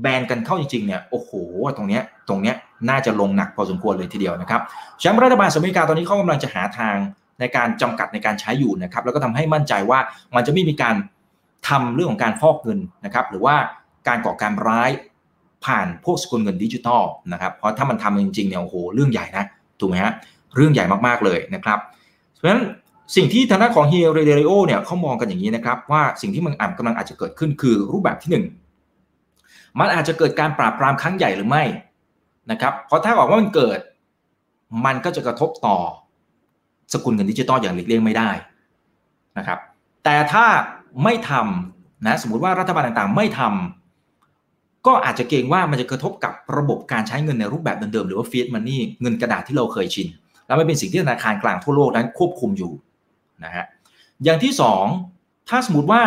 แบนกันเข้าจริงๆเนี่ยโอ้โหตรงเนี้ยตรงเนี้ยน่าจะลงหนักพอสมควรเลยทีเดียวนะครับฉะนั้นรัฐบาลสหรัฐอเมริกาตอนนี้เขากำลังจะหาทางในการจำกัดในการใช้อยู่นะครับแล้วก็ทำให้มั่นใจว่ามันจะไม่มีการทำเรื่องของการฟอกเงินนะครับหรือว่าการก่อการร้ายผ่านพวกสกุลเงินดิจิตอลนะครับเพราะถ้ามันทำจริงๆเนี่ยโอ้โหเรื่องใหญ่นะถูกไหมฮะ เรื่องใหญ่มากๆเลยนะครับเพราะฉะนั้นสิ่งที่ทางด้านของเฮียเรเดริโอเนี่ยเขามองกันอย่างนี้นะครับ ว่าสิ่งที่มันอาจกำลังอาจจะเกิดขึ้นคือรูปแบบที่ 1 มันอาจจะเกิดการปราบปรามครั้งใหญ่หรือไม่นะครับเพราะถ้าบอกว่ามันเกิด มันก็จะกระทบต่อสกุลเงินดิจิตอลอย่างหลีกเลี่ยงไม่ได้นะครับแต่ถ้าไม่ทำนะสมมติว่ารัฐบาลต่างๆ ไม่ทำก็อาจจะเกรงว่ามันจะกระทบกับระบบการใช้เงินในรูปแบบเดิมๆหรือว่าฟีดมันนี่เงินกระดาษที่เราเคยชิน แล้วไม่เป็นสิ่งที่ธนาคารกลางทั่วโลกนั้นควบคุมอยู่นะฮะอย่างที่สองถ้าสมมติว่า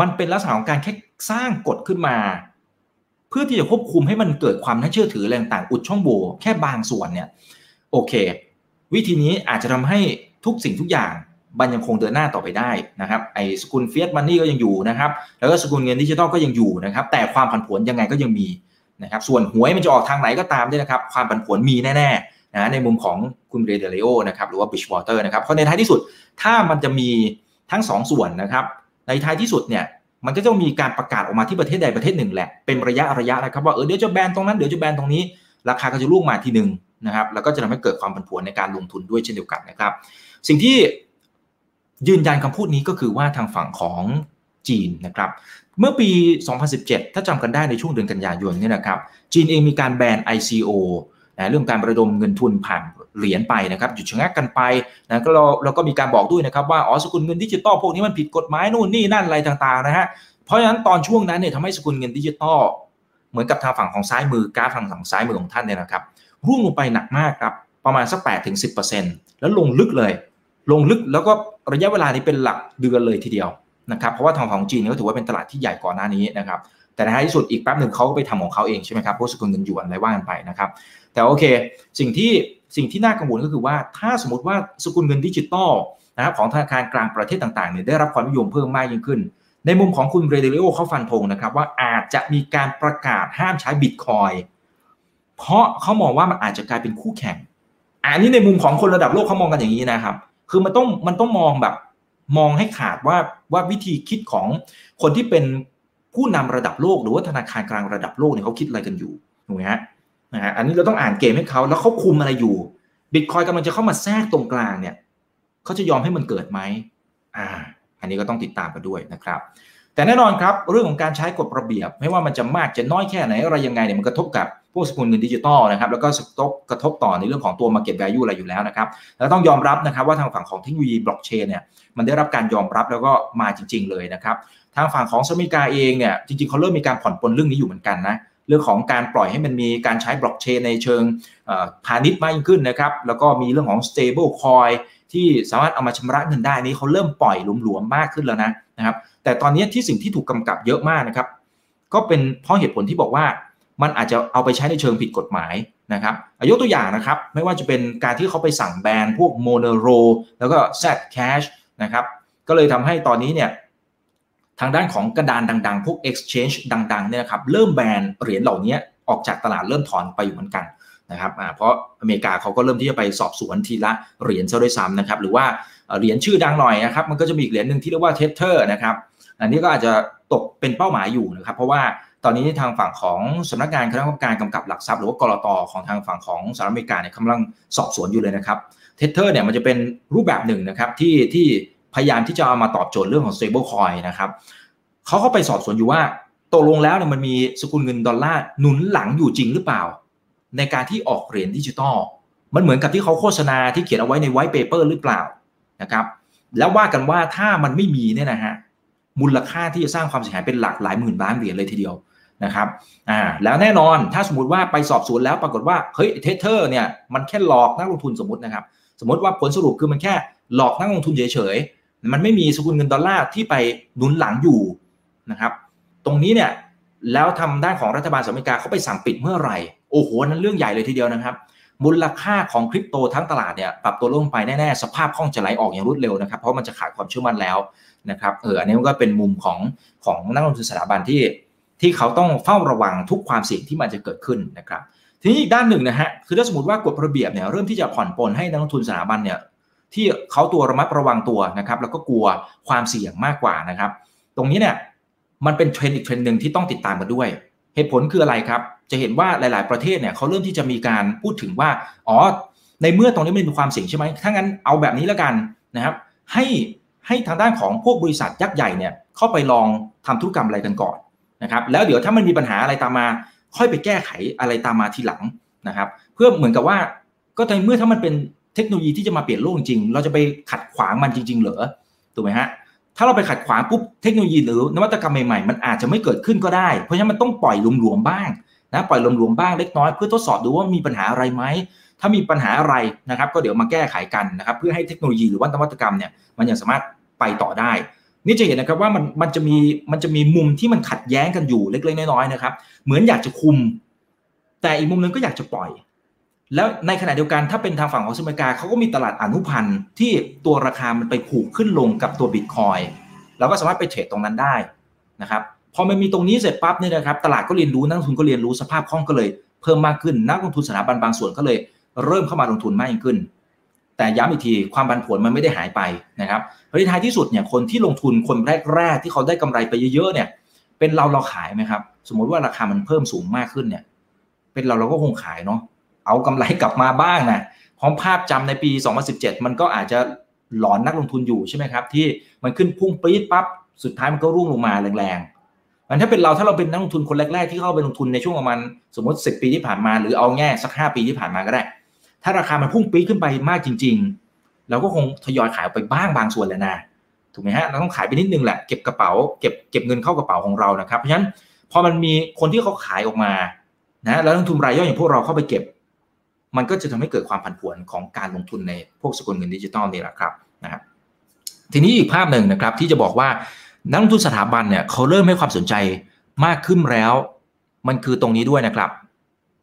มันเป็นลักษณะของการแค่สร้างกฎขึ้นมา เพื่อที่จะควบคุมให้มันเกิดความน่าเชื่อถือแรงต่างอุดช่องโหว่แค่บางส่วนเนี่ยโอเค วิธีนี้อาจจะทำให้ทุกสิ่งทุกอย่างมันยังคงเดินหน้าต่อไปได้นะครับไอ้สกุล fiat money ก็ยังอยู่นะครับ แล้วก็สกุลเงินดิจิทัลก็ยังอยู่นะครับ แต่ความผันผวนยังไงก็ยังมีนะครับ ส่วนหวยมันจะออกทางไหนก็ตามด้วยนะครับ ความผันผวนมีแน่ๆ นะในมุมของคุณ Ray Dalio นะครับหรือว่า Bridgewater นะครับเพราะในท้ายที่สุดถ้ามันจะมีทั้ง2 ส่วนนะครับในท้ายที่สุดเนี่ยมันก็จะมีการประกาศออกมาที่ประเทศใดประเทศหนึ่งแหละเป็นระยะระยะนะครับว่าเออเดี๋ยวจะแบนตรงนั้นเดี๋ยวจะแบนตรงนี้ ราคาก็จะร่วงมาทีหนึ่งนะครับแล้วก็จะทำให้เกิดความผันผวนในการลงทุนด้วยเช่นเดียวกันนะครับ สิ่งที่ยืนยันคำพูดนี้ก็คือว่าทางฝั่งของจีนนะครับ เมื่อปี 2017 ถ้าจำกันได้ในช่วงเดือนกันยายนเนี่ยนะครับ จีนเองมีการแบน ICO นะเรื่องการระดมเงินทุนผ่านเหรียญไปนะครับหยุดชะงักกันไปนะก็เราเราก็มีการบอกด้วยนะครับว่าอ๋อสกุลเงินดิจิตอลพวกนี้มันผิดกฎหมายนู่นนี่นั่นอะไรต่างๆนะฮะเพราะฉะนั้นตอนช่วงนั้นเนี่ยทำให้สกุลเงินดิจิตอลเหมือนกับทางฝั่งของซ้ายมือกราฟทางฝั่งซ้ายมือของท่านเนี่ยนะครับร่วงลงไปหนักมากครับประมาณสัก8ถึง10%แล้วลงลึกเลย ลงลึกแล้วก็ระยะเวลานี้เป็นหลักเดือนเลยทีเดียวนะครับเพราะว่าทางของจีนก็ถือว่าเป็นตลาดที่ใหญ่ก่อนหน้านี้นะครับแต่ในท้ายที่สุดอีกแป๊บหนึ่งเขาก็ไปทำของเขาเองใช่ไหมครับพวกสกุลเงินหยวนอะไรว่ากันไปนะครับ แต่โอเค สิ่งที่สิ่งที่น่ากังวลก็คือว่าถ้าสมมติว่าสกุลเงินดิจิตอลนะครับของธนาคารกลางประเทศต่างๆเนี่ยได้รับความนิยมเพิ่มมากยิ่งขึ้น ในมุมของคุณ Ray Dalio เขาฟันธงนะครับว่าอาจจะมีการประกาศห้ามใช้บิตคอยน์เพราะเขามองว่ามันอาจจะกลายเป็นคู่แข่ง อันนี้ในมุมของคนระดับโลกเขามองกันอย่างนี้นะครับ คือมันต้องมันต้องมองแบบมองให้ขาดว่าว่าวิธีคิดของคนที่เป็นผู้นำระดับโลก หรือว่าธนาคารกลางระดับโลกเนี่ยเขาคิดอะไรกันอยู่ถูกไหมฮะ นะฮะอันนี้เราต้องอ่านเกมให้เขาแล้วเขาคุมอะไรอยู่บิตคอยกำลังจะเข้ามาแทรกตรงกลางเนี่ยเขาจะยอมให้มันเกิดไหมอ่า อันนี้ก็ต้องติดตามกันด้วยนะครับ แต่แน่นอนครับเรื่องของการใช้กฎระเบียบ ไม่ว่ามันจะมากจะน้อยแค่ไหนอะไรยังไงเนี่ยมันกระทบกับพวกสกุลเงินดิจิตอลนะครับแล้วก็กระทบกระทบต่อในเรื่องของตัว Market Value อะไรอยู่แล้วนะครับแล้วต้องยอมรับนะครับว่าทางฝั่งของเทคโนโลยีบล็อกเชนเนี่ยมันได้รับการยอมรับแล้วก็มาจริง ๆ เลยนะครับทางฝั่งของอเมริกาเองเนี่ยจริงๆเขาเริ่มมีการผ่อนปลนเรื่องนี้อยู่เหมือนกันนะเรื่องของการปล่อยให้มันมีการใช้บล็อกเชนในเชิงพาณิชย์มากยิ่งขึ้นนะครับ แล้วก็มีเรื่องของ stable coin ที่สามารถเอามาชำระเงินได้นี้เขาเริ่มปล่อยหลวมๆมากขึ้นแล้วนะนะครับ แต่ตอนนี้ที่สิ่งที่ถูกกำกับเยอะมากนะครับ ก็เป็นเพราะเหตุผลที่บอกว่ามันอาจจะเอาไปใช้ในเชิงผิดกฎหมายนะครับยกตัวอย่างนะครับ ไม่ว่าจะเป็นการที่เขาไปสั่งแบนพวก Monero แล้วก็ Zcash นะครับ ก็เลยทำให้ตอนนี้เนี่ย ทางด้านของกระดานดังๆ พวก exchange ดังๆเนี่ยครับเริ่มแบนเหรียญเหล่านี้ออกจากตลาดเริ่มถอนไปอยู่เหมือนกันนะครับเพราะอเมริกาเขาก็เริ่มที่จะไปสอบสวนทีละเหรียญซะด้วยซ้ำนะครับหรือว่าเหรียญชื่อดังหน่อยนะครับมันก็จะมีอีกเหรียญหนึ่งที่เรียกว่า Tether นะครับอันนี้ก็อาจจะตกเป็นเป้าหมายอยู่นะครับเพราะว่าตอนนี้ทางฝั่งของสำนักงานคณะกรรมการกำกับหลักทรัพย์หรือว่ากลตของทางฝั่งของสหรัฐอเมริกาเนี่ยกำลังสอบสวนอยู่เลยนะครับ Tether เนี่ยมันจะเป็นรูปแบบหนึ่งนะครับที่ที่ พยายามที่จะเอามาตอบโจทย์เรื่องของ stable coin นะครับเขาเขาไปสอบสวนอยู่ว่าตกลงแล้วเนี่ยมันมีสกุลเงินดอลลาร์หนุนหลังอยู่จริงหรือเปล่า ในการที่ออกเหรียญดิจิตอลมันเหมือนกับที่เขาโฆษณาที่เขียนเอาไว้ใน white paper หรือเปล่านะครับแล้วว่ากันว่าถ้ามันไม่มีเนี่ยนะฮะมูลค่าที่จะสร้างความเสียหายเป็นหลักหลายหมื่นล้านเหรียญเลยทีเดียวนะครับอ่าแล้วแน่นอนถ้าสมมติว่าไปสอบสวนแล้วปรากฏว่าเฮ้ย Tether เนี่ยมันแค่หลอกนักลงทุนสมมตินะครับ สมมติว่าผลสรุปคือมันแค่หลอกนักลงทุนเฉยๆ มันไม่มีสกุลเงินดอลลาร์ที่ไปหนุนหลังอยู่นะครับ ตรงนี้เนี่ยแล้วทางด้านของรัฐบาลสหรัฐอเมริกาเขาไปสั่งปิดเมื่อไหร่โอ้โหนั้นเรื่องใหญ่เลยทีเดียวนะครับ มูลค่าของคริปโตทั้งตลาดเนี่ยปรับตัวลงไปแน่ๆ สภาพคล่องจะไหลออกอย่างรวดเร็วนะครับ เพราะมันจะขาดความเชื่อมั่นแล้วนะครับเอออันนี้ก็เป็นมุมของของนักลงทุนสถาบันที่ที่เขาต้องเฝ้าระวังทุกความเสี่ยงที่มันจะเกิดขึ้นนะครับทีนี้อีกด้านหนึ่งนะฮะคือถ้าสมมติว่ากฎระเบียบเนี่ยเริ่มที่จะผ่อนปลนให้นักลงทุนสถาบันเนี่ย ที่เขาตัวระมัดระวังตัวนะครับ แล้วก็กลัวความเสี่ยงมากกว่านะครับ ตรงนี้เนี่ยมันเป็นเทรนด์อีกเทรนด์หนึ่งที่ต้องติดตามกันด้วย เหตุผลคืออะไรครับ จะเห็นว่าหลาย ๆ ประเทศเนี่ยเขาเริ่มที่จะมีการพูดถึงว่าอ๋อในเมื่อตรงนี้มันมีความเสี่ยงใช่ไหมถ้างั้นเอาแบบนี้แล้วกันนะครับ ให้ให้ทางด้านของพวกบริษัทยักษ์ใหญ่เนี่ยเข้าไปลองทำธุรกรรมอะไรกันก่อนนะครับแล้วเดี๋ยวถ้ามันมีปัญหาอะไรตามมา ค่อยไปแก้ไขอะไรตามมาทีหลังนะครับ เพื่อเหมือนกับว่าก็ในเมื่อถ้ามันเป็น เทคโนโลยีที่จะมาเปลี่ยนโลกจริง เราจะไปขัดขวางมันจริง ๆ เหรอถูกไหมฮะถ้าเราไปขัดขวางปุ๊บเทคโนโลยีหรือนวัตกรรมใหม่ๆ มันอาจจะไม่เกิดขึ้นก็ได้ เพราะฉะนั้นมันต้องปล่อยหลวมๆบ้างนะปล่อยหลวมๆบ้างเล็กน้อยเพื่อทดสอบดูว่ามีปัญหาอะไรไหมถ้ามีปัญหาอะไรนะครับ ก็เดี๋ยวมาแก้ไขกันนะครับเพื่อให้เทคโนโลยีหรือว่านวัตกรรมเนี่ยมันยังสามารถไปต่อได้ นี่จะเห็นนะครับว่ามันมันจะมีมันจะมีมุมที่มันขัดแย้งกันอยู่เล็กๆน้อยๆนะครับ เหมือนอยากจะคุม แต่อีกมุมนึงก็อยากจะปล่อย แล้วในขณะเดียวกันถ้าเป็นทางฝั่งของสหรัฐอเมริกาเขาก็มีตลาดอนุพันธ์ที่ตัวราคามันไปผูกขึ้นลงกับตัวบิตคอยเราก็สามารถไปเทรดตรงนั้นได้นะครับพอมันมีตรงนี้เสร็จปั๊บเนี่ยนะครับตลาดก็เรียนรู้นักลงทุนก็เรียนรู้สภาพคล่องก็เลย เพิ่มมากขึ้นนักลงทุนสถาบันบางส่วนก็เลย เริ่มเข้ามาลงทุนมากยิ่งขึ้น แต่ย้ำอีกทีความบันผลมันไม่ได้หายไปนะครับเพราะท้ายที่สุดเนี่ยคนที่ลงทุนคนแรกๆที่เขาได้กำไรไปเยอะๆเนี่ยเป็นเราเราขายไหมครับสมมติว่าราคามันเพิ่มสูงมากขึ้นเนี่ยเป็นเราเราก็คงขายเนาะ เอากำไรกลับมาบ้างนะพร้อมภาพจำในปี 2017 มันก็อาจจะหลอนนักลงทุนอยู่ใช่ไหมครับ ที่มันขึ้นพุ่งปี๊ดปั๊บสุดท้ายมันก็ร่วงลงมาแรงๆมันถ้าเป็นเราถ้าเราเป็นนักลงทุนคนแรกๆที่เข้าไปลงทุนในช่วงประมาณสมมติ 10 ปีที่ผ่านมาหรือเอาแง่สัก 5 ปีที่ผ่านมาก็ได้ ถ้าราคามันพุ่งปี๊ดขึ้นไปมากจริง ๆ เราก็คงทยอยขายไปบ้างบางส่วนแหละนะถูกไหมฮะเราต้องขายไปนิดนึงแหละเก็บกระเป๋าเก็บเก็บเงินเข้ากระเป๋าของเรานะครับเพราะฉะนั้นพอมันมีคนที่เขาขายออกมานะแล้วนักทุนรายย่อยอย่างพวกเราเข้าไปเก็บ มันก็จะทำให้เกิดความผันผวนของการลงทุนในพวกสกุลเงินดิจิตอลนี่แหละครับนะครับทีนี้อีกภาพหนึ่งนะครับที่จะบอกว่านักลงทุนสถาบันเนี่ยเขาเริ่มให้ความสนใจมากขึ้นแล้ว มันคือตรงนี้ด้วยนะครับ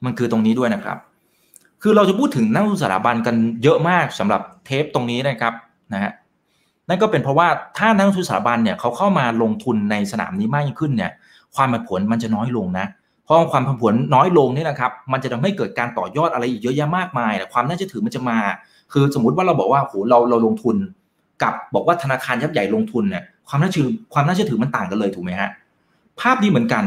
มันคือตรงนี้ด้วยนะครับ คือเราจะพูดถึงนักลงทุนสถาบันกันเยอะมากสำหรับเทปตรงนี้นะครับนะฮะนั่นก็เป็นเพราะว่าถ้านักลงทุนสถาบันเนี่ยเขาเข้ามาลงทุนในสนามนี้มากยิ่งขึ้นเนี่ยความผันผวนมันจะน้อยลงนะเพราะความผันผวนน้อยลงนี่นะครับ มันจะทำให้เกิดการต่อยอดอะไรอีกเยอะแยะมากมายความน่าจะถือมันจะมา คือสมมติว่าเราบอกว่าโหเราเราลงทุน กับบอกว่าธนาคารยักษ์ใหญ่ลงทุนเนี่ยความน่าเชื่อความน่าเชื่อถือมันต่างกันเลยถูกไหมฮะภาพนี้เหมือนกัน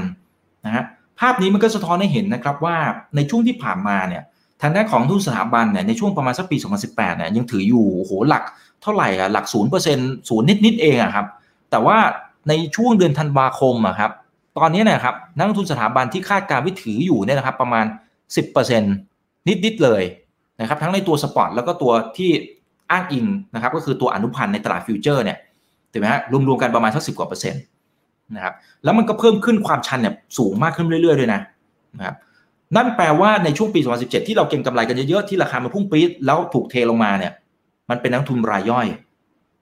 นะฮะภาพนี้มันก็สะท้อนให้เห็นนะครับว่าในช่วงที่ผ่านมาเนี่ยทางด้านของทุนสถาบันเนี่ยในช่วงประมาณสักปี 2018เนี่ยยังถืออยู่โหหลักเท่าไหร่อะหลักศูนย์เปอร์เซ็นต์ศูนย์นิดๆเองอะครับแต่ว่าในช่วงเดือนธันวาคมอะครับ ตอนนี้นะครับนักลงทุนสถาบันที่คาดการณ์ว่าถืออยู่เนี่ยนะครับประมาณ 10%นิดๆเลยนะครับทั้งในตัว spot แล้วก็ตัวที่อ้างอิงนะครับก็คือตัวอนุพันธ์ในตลาด future เนี่ยถูกไหมฮะรวมๆกันประมาณสักสิบกว่าเปอร์เซ็นต์นะครับแล้วมันก็เพิ่มขึ้นความชันเนี่ยสูงมากขึ้นเรื่อยๆด้วยนะนะครับนั่นแปลว่าในช่วงปี 2017 ที่เราเก็งกำไรกันเยอะๆที่ราคามันพุ่งปี๊ดแล้วถูกเทลงมาเนี่ยมันเป็นนักทุนรายย่อย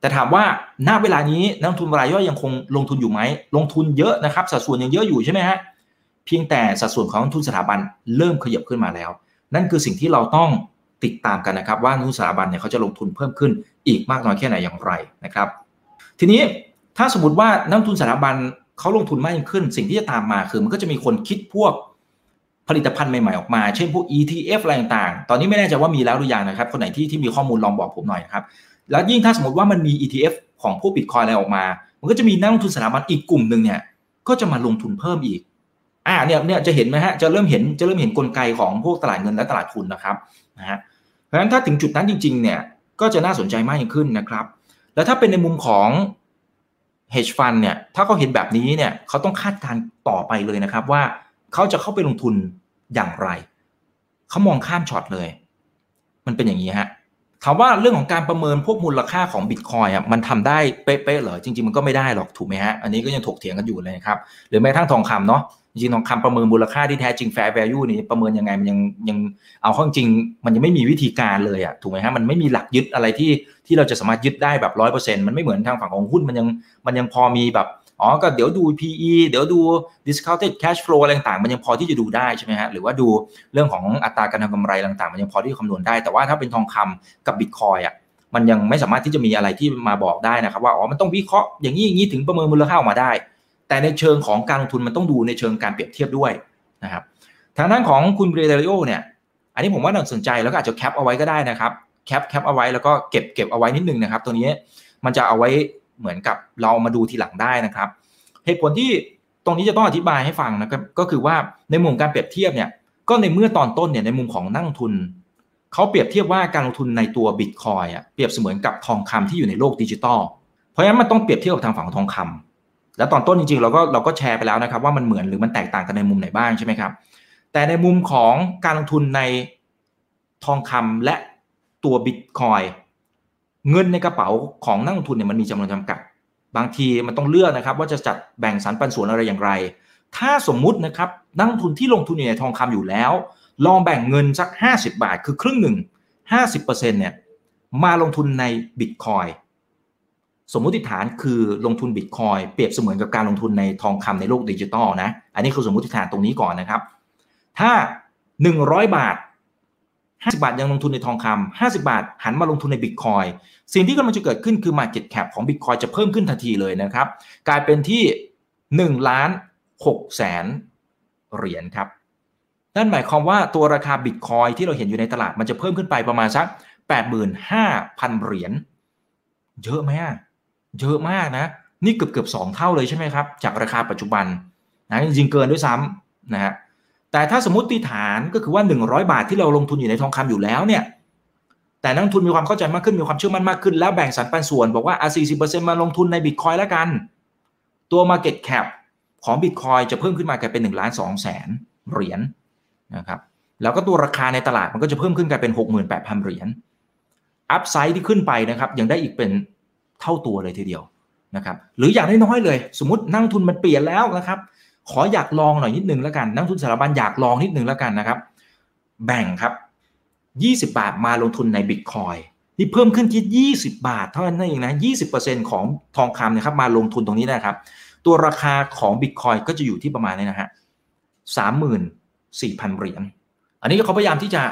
แต่ถามว่าณเวลานี้นักทุนรายย่อยยังคงลงทุนอยู่ไหม ลงทุนเยอะนะครับ สัดส่วนยังเยอะอยู่ใช่ไหมฮะ เพียงแต่สัดส่วนของนักทุนสถาบันเริ่มขยับขึ้นมาแล้ว นั่นคือสิ่งที่เราต้องติดตามกันนะครับ ว่านักทุนสถาบันเนี่ยเขาจะลงทุนเพิ่มขึ้นอีกมากน้อยแค่ไหนอย่างไรนะครับ ทีนี้ถ้าสมมติว่านักทุนสถาบันเขาลงทุนมากยิ่งขึ้น สิ่งที่จะตามมาคือมันก็จะมีคนคิดพวกผลิตภัณฑ์ใหม่ๆออกมา เช่นพวก ETF อะไรต่างๆ ตอนนี้ไม่แน่ใจว่ามีแล้วหรือยังนะครับ คนไหนที่ที่มีข้อมูลลองบอกผมหน่อยนะครับ แล้วยิ่งถ้าสมมติว่ามันมี ETF ของพวกบิตคอยอะไรออกมา มันก็จะมีนักลงทุนสถาบันอีกกลุ่มหนึ่งเนี่ย ก็จะมาลงทุนเพิ่มอีก อ่า เนี่ยเนี่ยจะเห็นไหมฮะ จะเริ่มเห็น จะเริ่มเห็นกลไกของพวกตลาดเงินและตลาดทุนนะครับ นะฮะ เพราะฉะนั้นถ้าถึงจุดนั้นจริง ๆ เนี่ย ก็จะน่าสนใจมากยิ่งขึ้นนะครับ แล้วถ้าเป็นในมุมของ hedge fund เนี่ย ถ้าเขาเห็นแบบนี้เนี่ย เขาต้องคาดการต่อไปเลยนะครับ ว่าเขาจะเข้าไปลงทุนอย่างไร เขามองข้ามช็อตเลย มันเป็นอย่างนี้ฮะ ถามว่าเรื่องของการประเมินพวกมูลค่าของบิตคอยอะมันทำได้เป๊ะๆเหรอจริง ๆ มันก็ไม่ได้หรอกถูกไหมฮะอันนี้ก็ยังถกเถียงกันอยู่เลยครับหรือแม้ทั้งทองคำเนาะจริงๆทองคำประเมินมูลค่าที่แท้จริง fair value นี่ประเมินยังไงมันยังยังเอาข้อจริง มันยังไม่มีวิธีการเลยอะถูกไหมฮะมันไม่มีหลักยึดอะไรที่ที่เราจะสามารถยึดได้แบบร้อยเปอร์เซ็นต์มันไม่เหมือนทางฝั่งของหุ้นมันยังมันยังพอมีแบบ อ๋อก็เดี๋ยวดู PE เดี๋ยวดู discounted cash flow อะไรต่างๆมันยังพอที่จะดูได้ใช่ไหมฮะหรือว่าดูเรื่องของอัตราการทำกำไรต่างๆมันยังพอที่จะคำนวณได้ แต่ว่าถ้าเป็นทองคำกับบิตคอยอะมันยังไม่สามารถที่จะมีอะไรที่มาบอกได้นะครับว่าอ๋อมันต้องวิเคราะห์อย่างนี้อย่างนี้ถึงประเมินมูลค่าออกมาได้ แต่ในเชิงของการลงทุนมันต้องดูในเชิงการเปรียบเทียบด้วยนะครับทางด้านของคุณ Ray Dalio เนี่ยอันนี้ผมว่าน่าสนใจแล้วก็อาจจะ cap เอาไว้ก็ได้นะครับ cap cap เอาไว้แล้วก็เก็บเก็บเอาไว้นิดนึงนะครับตัวนี้มันจะเอาไว้ เหมือนกับเรามาดูทีหลังได้นะครับ เหตุผลที่ตรงนี้จะต้องอธิบายให้ฟังนะครับก็คือว่าในมุมการเปรียบเทียบเนี่ยก็ในเมื่อตอนต้นเนี่ยในมุมของนักลงทุนเขาเปรียบเทียบว่าการลงทุนในตัวบิตคอยน์อะเปรียบเสมือนกับทองคำำที่อยู่ในโลกดิจิตอลเพราะฉะนั้นมันต้องเปรียบเทียบกับทางฝั่งของทองคำแล้วตอนต้นจริงๆ เราก็เราก็แชร์ไปแล้วนะครับ ว่ามันเหมือนหรือมันแตกต่างกันในมุมไหนบ้างใช่ไหมครับแต่ในมุมของการลงทุนในทองคำและตัวบิตคอย เงินในกระเป๋าของนักลงทุนเนี่ยมันมีจำนวนจำกัด บางทีมันต้องเลือกนะครับ ว่าจะจัดแบ่งสรรปันส่วนอะไรอย่างไร ถ้าสมมุตินะครับนักลงทุนที่ลงทุนอยู่ในทองคำอยู่แล้ว ลองแบ่งเงินสัก 50 บาท คือครึ่งหนึ่ง 50%เนี่ยมาลงทุนในบิตคอยน์สมมุติฐานคือลงทุนบิตคอยน์เปรียบเสมือนกับการลงทุนในทองคำในโลกดิจิตอลนะ อันนี้คือสมมุติฐานตรงนี้ก่อนนะครับ ถ้า 100 บาท 50 บาทยังลงทุนในทองคำ50 บาท หันมาลงทุนในบิตคอยน์สิ่งที่กำลังจะเกิดขึ้นคือ Market Cap ของ Bitcoin จะเพิ่มขึ้นทันทีเลยนะครับ กลายเป็นที่1ล้าน6แสนเหรียญครับนั่นหมายความว่าตัวราคา Bitcoin ที่เราเห็นอยู่ในตลาดมันจะเพิ่มขึ้นไปประมาณสัก 85,000 เหรียญเยอะไหมเยอะมากนะ นี่เกือบเกือบสองเท่าเลยใช่ไหมครับ จากราคาปัจจุบันนะจริงๆเกินด้วยซ้ำนะฮะ แต่ถ้าสมมติฐานก็คือว่า 100 บาทที่เราลงทุนอยู่ในทองคำอยู่แล้วเนี่ยแต่นักทุนมีความเข้าใจมากขึ้นมีความเชื่อมั่นมากขึ้น แล้วแบ่งสรรปันส่วน บอกว่าอะสี่สิบเปอร์เซ็นต์มาลงทุนในบิตคอยแล้วกัน ตัว Market Cap ของบิตคอยจะเพิ่มขึ้นมากลายเป็น1ล้าน2แสนเหรียญนะครับแล้วก็ตัวราคาในตลาดมันก็จะเพิ่มขึ้นกลายเป็น 68,000 เหรียญอัพไซด์ที่ขึ้นไปนะครับยังได้อีกเป็นเท่าตัวเลยทีเดียวนะครับหรืออย่างน้อยๆเลย สมมตินั่งทุนมันเปลี่ยนแล้วนะครับ ขออยากลองหน่อยนิดนึงแล้วกันนั่งทุนสถาบันอยากลองนิดนึงแล้วกันนะครับ แบ่งครับ 20 บาทมาลงทุนในบิตคอยนี่เพิ่มขึ้นที่ 20 บาทเท่านั้นเองนะ 20%ของทองคำนะครับมาลงทุนตรงนี้นะครับ ตัวราคาของบิตคอยก็จะอยู่ที่ประมาณนี้นะฮะ34,000เหรียญอันนี้เขาพยายามที่จะ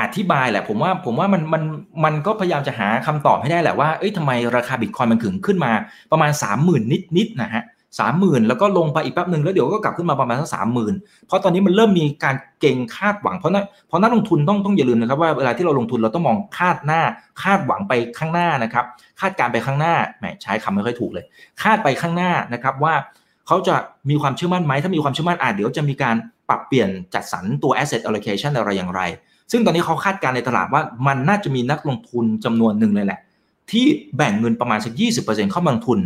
อธิบายแหละผมว่าผมว่ามันมันมันก็พยายามจะหาคำตอบให้ได้แหละว่าเอ้ยทำไมราคาบิตคอยมันถึงขึ้นมาประมาณ 30,000 นิดนิดนะฮะ สามหมื่นแล้วก็ลงไปอีกแป๊บหนึ่งแล้วเดี๋ยวก็กลับขึ้นมาประมาณสักสามหมื่นเพราะตอนนี้มันเริ่มมีการเก่งคาดหวังเพราะนักเพราะนักลงทุนต้องต้องอย่าลืมนะครับว่าเวลาที่เราลงทุนเราต้องมองคาดหน้า คาดหวังไปข้างหน้านะครับ คาดการไปข้างหน้าแหมใช้คำไม่ค่อยถูกเลย คาดไปข้างหน้านะครับว่าเขาจะมีความเชื่อมั่นไหมถ้ามีความเชื่อมั่นอาจเดี๋ยวจะมีการปรับเปลี่ยนจัดสรรตัว asset allocation อะไรอย่างไร ซึ่งตอนนี้เขาคาดการในตลาดว่ามันน่าจะมีนักลงทุนจำนวนหนึ่งเลยแหละ ที่แบ่งเงินประมาณสัก 20%เข้ามาลงทุน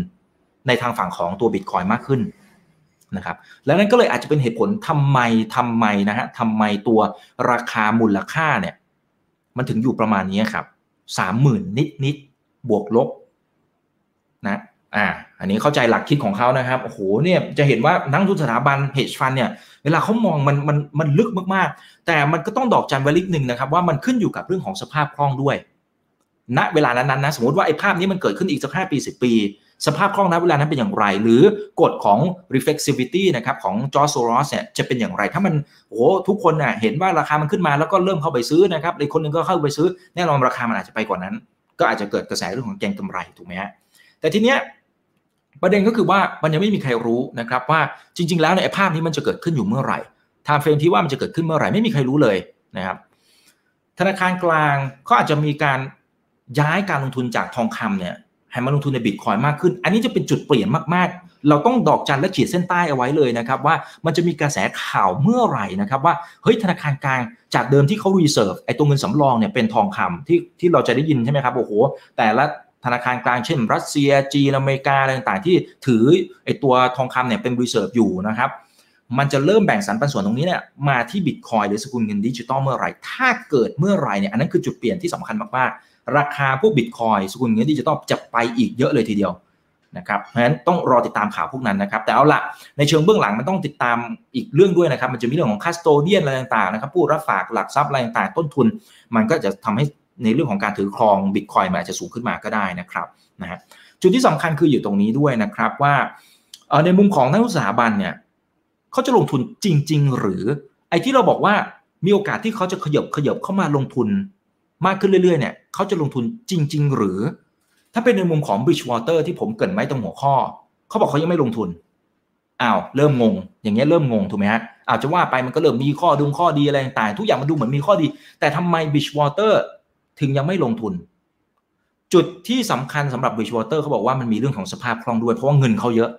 ในทางฝั่งของตัวบิตคอยมากขึ้นนะครับแล้วนั่นก็เลยอาจจะเป็นเหตุผลทำไมทำไมนะฮะทำไมตัวราคามูลค่าเนี่ยมันถึงอยู่ประมาณนี้ครับสามหมื่นนิดนิดบวกลบนะอ่าอันนี้เข้าใจหลักคิดของเขานะครับโอ้โหเนี่ยจะเห็นว่านักทุนสถาบันเฮ d ฟันเนี่ยเวลาเขามองมันมันมันลึกมากๆ แต่มันก็ต้องดอกจันไว้ลิกหนึ่งนะครับว่ามันขึ้นอยู่กับเรื่องของสภาพคล่องด้วยณเวลานั้นนะสมมติว่าไอ้ภาพนี้มันเกิดขึ้นอีกสักห้าปีสิบปี สภาพคล่องณเวลานั้นเป็นอย่างไร หรือกฎของ reflexivity นะครับของจอร์จโซรอสเนี่ยจะเป็นอย่างไร ถ้ามันโอ้ทุกคนน่ะเห็นว่าราคามันขึ้นมาแล้วก็เริ่มเข้าไปซื้อนะครับอีกคนนึงก็เข้าไปซื้อแน่นอนราคามันอาจจะไปกว่านั้น ก็อาจจะเกิดกระแสเรื่องของเก็งกำไรถูกไหมฮะแต่ทีเนี้ยประเด็นก็คือว่ามันยังไม่มีใครรู้นะครับว่าจริง ๆ แล้วในภาพนี้มันจะเกิดขึ้นอยู่เมื่อไหร่ time frame ที่ว่ามันจะเกิดขึ้นเมื่อไหร่ไม่มีใครรู้เลยนะครับธนาคารกลางเขาอาจจะมีการย้ายการลงทุนจากทองคำเนี่ย ให้มาลงทุนในบิตคอยน์มากขึ้น อันนี้จะเป็นจุดเปลี่ยนมากๆ เราต้องดอกจันและขีดเส้นใต้เอาไว้เลยนะครับว่ามันจะมีกระแสข่าวเมื่อไหร่นะครับว่าเฮ้ยธนาคารกลางจากเดิมที่เขา reserve ไอ้ตัวเงินสำรองเนี่ยเป็นทองคำที่ที่เราจะได้ยินใช่ไหมครับโอ้โหแต่ละธนาคารกลางเช่น รัสเซียจีนอเมริกาอะไรต่างๆ ที่ถือไอ้ตัวทองคำเนี่ยเป็น reserve อยู่นะครับมันจะเริ่มแบ่งสรรปันส่วนตรงนี้เนี่ยมาที่บิตคอยน์หรือสกุลเงินดิจิตอลเมื่อไหร่ ถ้าเกิดเมื่อไหร่เนี่ยอันนั้นคือจุดเปลี่ยนที่สำคัญมากๆ ราคาพวกบิตคอยน์สกุลเงินดิจิตอลจะไปอีกเยอะเลยทีเดียวนะครับเพราะฉะนั้นต้องรอติดตามข่าวพวกนั้นนะครับ แต่เอาละในเชิงเบื้องหลังมันต้องติดตามอีกเรื่องด้วยนะครับ มันจะมีเรื่องของคัสโตเดียนอะไรต่างๆนะครับ ผู้รับฝากหลักทรัพย์อะไรต่างๆ ต้นทุน มันก็จะทำให้ในเรื่องของการถือครองบิตคอยมันอาจจะสูงขึ้นมาก็ได้นะครับนะฮะจุดที่สำคัญคืออยู่ตรงนี้ด้วยนะครับว่าในมุมของนักสถาบันเนี่ยเขาจะลงทุนจริง ๆ หรือไอ้ที่เราบอกว่ามีโอกาสที่เขาจะขยบขยบเข้ามาลงทุน มากขึ้นเรื่อยๆเนี่ยเขาจะลงทุนจริง ๆ หรือ ถ้าเป็นในมุมของ Bridgewater ที่ผมเกิดไว้ตรงหัวข้อเขาบอกเขายังไม่ลงทุนอ้าวเริ่มงง อย่างเงี้ยเริ่มงงถูกไหมฮะอาจจะว่าไปมันก็เริ่มมีข้อดุงข้อดีอะไรต่างๆทุกอย่างมันดูเหมือนมีข้อดี แต่ทำไม Bridgewater ถึงยังไม่ลงทุน จุดที่สำคัญสำหรับ Bridgewater เขาบอกว่ามันมีเรื่องของสภาพคล่องด้วยเพราะว่าเงินเขาเยอะ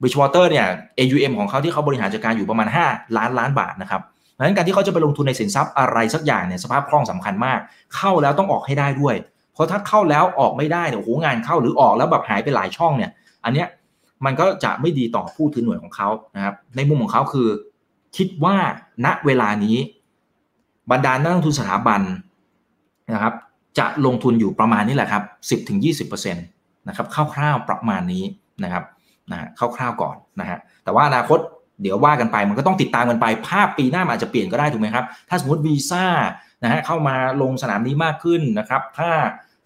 Bridgewater เนี่ย AUM ของเขาที่เขาบริหารจัดการอยู่ประมาณ 5 ล้านล้านบาทนะครับ เพราะฉะนั้นการที่เขาจะไปลงทุนในสินทรัพย์อะไรสักอย่างเนี่ยสภาพคล่องสำคัญมาก เข้าแล้วต้องออกให้ได้ด้วย เพราะถ้าเข้าแล้วออกไม่ได้เนี่ยโอ้โหงานเข้าหรือออกแล้วแบบหายไปหลายช่องเนี่ย อันเนี้ยมันก็จะไม่ดีต่อผู้ถือหน่วยของเขานะครับ ในมุมของเขาคือ คิดว่าณเวลานี้บรรดานักลงทุนสถาบันนะครับ จะลงทุนอยู่ประมาณนี้แหละครับ 10-20%นะครับคร่าวๆประมาณนี้นะครับนะคร่าวๆก่อนนะฮะแต่ว่าอนาคต เดี๋ยวว่ากันไปมันก็ต้องติดตามกันไปภาพปีหน้าอาจจะเปลี่ยนก็ได้ถูกไหมครับ ถ้าสมมติวีซ่านะฮะเข้ามาลงสนามนี้มากขึ้นนะครับ ถ้า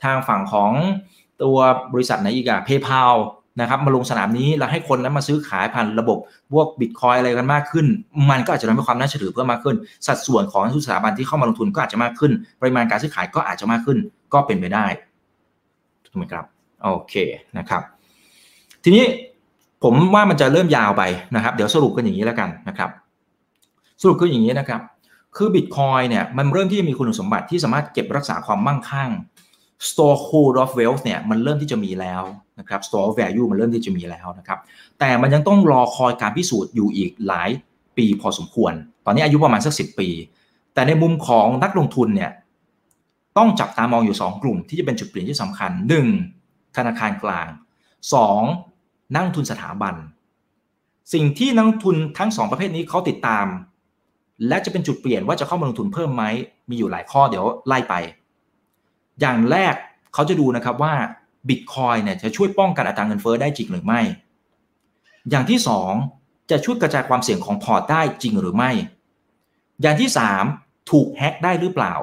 ทางฝั่งของตัวบริษัทไหนอีกอะเพย์พานะครับมาลงสนามนี้แล้วให้คนนั้นมาซื้อขายผ่านระบบพวกบิตคอยอะไรกันมากขึ้น มันก็อาจจะทำให้ความน่าเชื่อถือเพิ่มมากขึ้น สัดส่วนของทุกสถาบันที่เข้ามาลงทุนก็อาจจะมากขึ้น ปริมาณการซื้อขายก็อาจจะมากขึ้น ก็เป็นไปได้ถูกไหมครับโอเคนะครับ ทีนี้ ผมว่ามันจะเริ่มยาวไปนะครับ เดี๋ยวสรุปกันอย่างนี้แล้วกันนะครับ สรุปคืออย่างนี้นะครับ คือบิตคอยเนี่ยมันเริ่มที่จะมีคุณสมบัติที่สามารถเก็บรักษาความมั่งคั่ง store hold of wealth เนี่ยมันเริ่มที่จะมีแล้วนะครับ store of value มันเริ่มที่จะมีแล้วนะครับ แต่มันยังต้องรอคอยการพิสูจน์อยู่อีกหลายปีพอสมควร ตอนนี้อายุประมาณสักสิปี แต่ในมุมของนักลงทุนเนี่ยต้องจับตามองอยู่ 2 กลุ่มที่จะเป็นจุดเปลี่ยนที่สำคัญ 1. ธนาคารกลาง 2. นักทุนสถาบัน สิ่งที่นักทุนทั้งสองประเภทนี้เขาติดตาม และจะเป็นจุดเปลี่ยนว่าจะเข้ามาลงทุนเพิ่มไหมมีอยู่หลายข้อเดี๋ยวไล่ไป อย่างแรกเขาจะดูนะครับว่าบิตคอยน์เนี่ยจะช่วยป้องกันอัตราเงินเฟ้อได้จริงหรือไม่ อย่างที่สองจะช่วยกระจายความเสี่ยงของพอร์ตได้จริงหรือไม่ อย่างที่สามถูกแฮ็กได้หรือเปล่า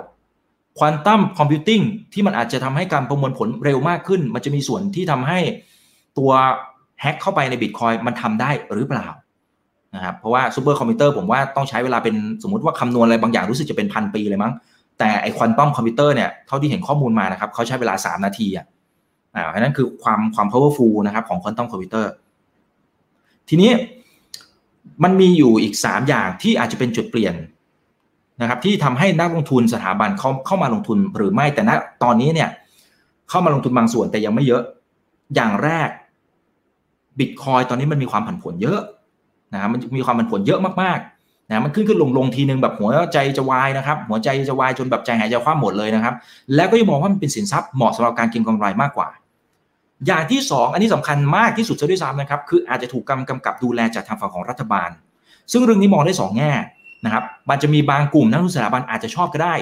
quantum computingที่มันอาจจะทำให้การประมวลผลเร็วมากขึ้น มันจะมีส่วนที่ทำให้ตัว แฮ็กเข้าไปในบิตคอยน์มันทำได้หรือเปล่านะครับเพราะว่าซูเปอร์คอมพิวเตอร์ผมว่าต้องใช้เวลาเป็นสมมติว่าคำนวณอะไรบางอย่างรู้สึกจะเป็นพันปีเลยมั้ง แต่ไอ้ควอนตัมคอมพิวเตอร์เนี่ยเท่าที่เห็นข้อมูลมานะครับเขาใช้เวลา 3 นาทีอะอ่าเพราะนั้นคือความความ powerful นะครับของควอนตัมคอมพิวเตอร์ทีนี้มันมีอยู่อีก 3 อย่างที่อาจจะเป็นจุดเปลี่ยนนะครับที่ทำให้นักลงทุนสถาบันเขาเข้ามาลงทุนหรือไม่แต่ณตอนนี้เนี่ยเข้ามาลงทุนบางส่วนแต่ยังไม่เยอะ อย่างแรก บิตคอยตอนนี้มันมีความผันผวนเยอะนะมันมีความผันผวนเยอะมากๆนะมันขึ้นขึ้นลงลงทีนึงแบบหัวใจจะวายนะครับ หัวใจจะวายจนแบบใจหายใจคว่ำหมดเลยนะครับ แล้วก็ยังมองว่ามันเป็นสินทรัพย์เหมาะสำหรับการเก็งกำไรมากกว่า อย่างที่ 2 อันนี้สำคัญมากที่สุดซะด้วยซ้ำนะครับ คืออาจจะถูกกำกำกับดูแลจากทางฝั่งของรัฐบาล ซึ่งเรื่องนี้มองได้ 2 แง่นะครับ มันจะมีบางกลุ่มนักลงทุนสถาบันอาจจะชอบก็ได้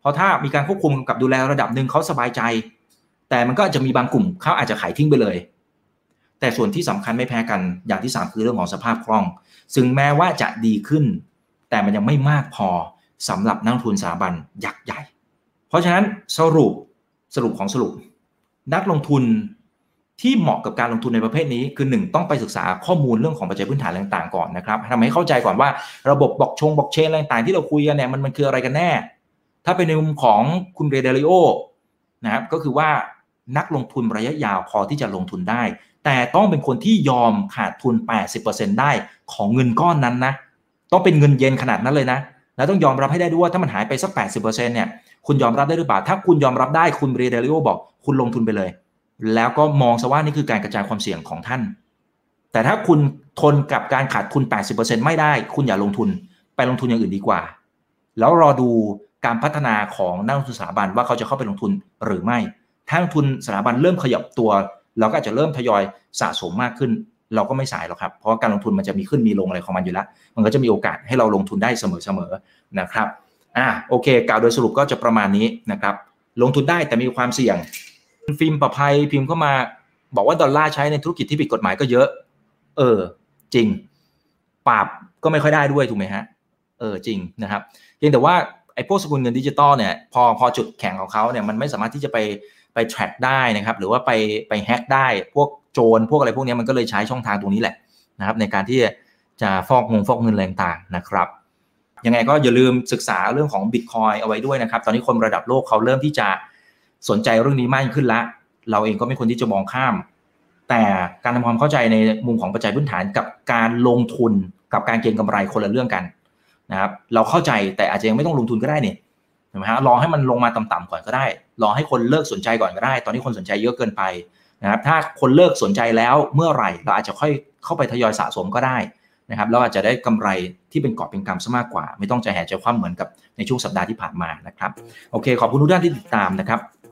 เพราะถ้ามีการควบคุมกับดูแลระดับหนึ่งเขาสบายใจ แต่มันก็จะมีบางกลุ่มเขาอาจจะขายทิ้งไปเลย แต่ส่วนที่สำคัญไม่แพ้กันอย่างที่ 3 คือเรื่องของสภาพคล่อง ซึ่งแม้ว่าจะดีขึ้น แต่มันยังไม่มากพอสำหรับนักลงทุนสถาบันยักษ์ใหญ่ เพราะฉะนั้นสรุปสรุปของสรุป นักลงทุนที่เหมาะกับการลงทุนในประเภทนี้คือ 1 ต้องไปศึกษาข้อมูลเรื่องของปัจจัยพื้นฐานต่างๆก่อนนะครับทำให้เข้าใจก่อนว่าระบบบล็อกชงบล็อกเชนอะไรต่างๆที่เราคุยกันเนี่ยมันมันคืออะไรกันแน่ ถ้าเป็นในมุมของคุณเรเดลิโอนะครับก็คือว่านักลงทุนระยะยาวพอที่จะลงทุนได้ แต่ต้องเป็นคนที่ยอมขาดทุน 80%ได้ของเงินก้อนนั้นนะ ต้องเป็นเงินเย็นขนาดนั้นเลยนะ แล้วต้องยอมรับให้ได้ด้วยว่าถ้ามันหายไปสัก 80%เนี่ยคุณยอมรับได้หรือเปล่า ถ้าคุณยอมรับได้คุณเรเดลิโอบอก คุณลงทุนไปเลย แล้วก็มองซะว่านี่คือการกระจายความเสี่ยงของท่าน แต่ถ้าคุณทนกับการขาดทุน 80%ไม่ได้ คุณอย่าลงทุน ไปลงทุนอย่างอื่นดีกว่า แล้วรอดูการพัฒนาของนักลงทุนสถาบันว่าเขาจะเข้าไปลงทุนหรือไม่ ถ้าลงทุนสถาบันเริ่มขยับตัว เราก็อาจจะเริ่มทยอยสะสมมากขึ้น เราก็ไม่สายหรอกครับ เพราะการลงทุนมันจะมีขึ้นมีลงอะไรของมันอยู่แล้ว มันก็จะมีโอกาสให้เราลงทุนได้เสมอๆนะครับอ่าโอเคกล่าวโดยสรุปก็จะประมาณนี้นะครับลงทุนได้แต่มีความเสี่ยงฟิล์มประภัยพิมพ์เข้ามาบอกว่าดอลลาร์ใช้ในธุรกิจที่ผิดกฎหมายก็เยอะ เออ จริง ปราบก็ไม่ค่อยได้ด้วยถูกไหมฮะ เออจริงนะครับเพียงแต่ว่าไอ้พวกสกุลเงินดิจิตอลเนี่ยพอพอจุดแข็งของเขาเนี่ยมันไม่สามารถที่จะไป ไป track ได้นะครับ หรือว่าไปไป hack ได้ พวกโจรพวกอะไรพวกนี้มันก็เลยใช้ช่องทางตรงนี้แหละนะครับ ในการที่จะฟอกเงินฟอกเงินแรงต่างนะครับยังไงก็อย่าลืมศึกษาเรื่องของบิตคอยเอาไว้ด้วยนะครับ ตอนนี้คนระดับโลกเขาเริ่มที่จะสนใจเรื่องนี้มากขึ้นละเราเองก็ไม่ควรที่จะมองข้าม แต่การทำความเข้าใจในมุมของปัจจัยพื้นฐานกับการลงทุนกับการเก็งกำไรคนละเรื่องกันนะครับ เราเข้าใจแต่อาจจะยังไม่ต้องลงทุนก็ได้นี่ใช่ไหมฮะรอให้มันลงมาต่ำๆก่อนก็ได้ รอให้คนเลิกสนใจก่อนก็ได้ ตอนนี้คนสนใจเยอะเกินไปนะครับถ้าคนเลิกสนใจแล้วเมื่อไหร่เราอาจจะค่อยเข้าไปทยอยสะสมก็ได้นะครับเราอาจจะได้กำไรที่เป็นกอบเป็นกำซะมากกว่า ไม่ต้องใจแห่ใจคว่ำเหมือนกับในช่วงสัปดาห์ที่ผ่านมานะครับโอเค ขอบคุณทุกท่านที่ติดตามนะครับ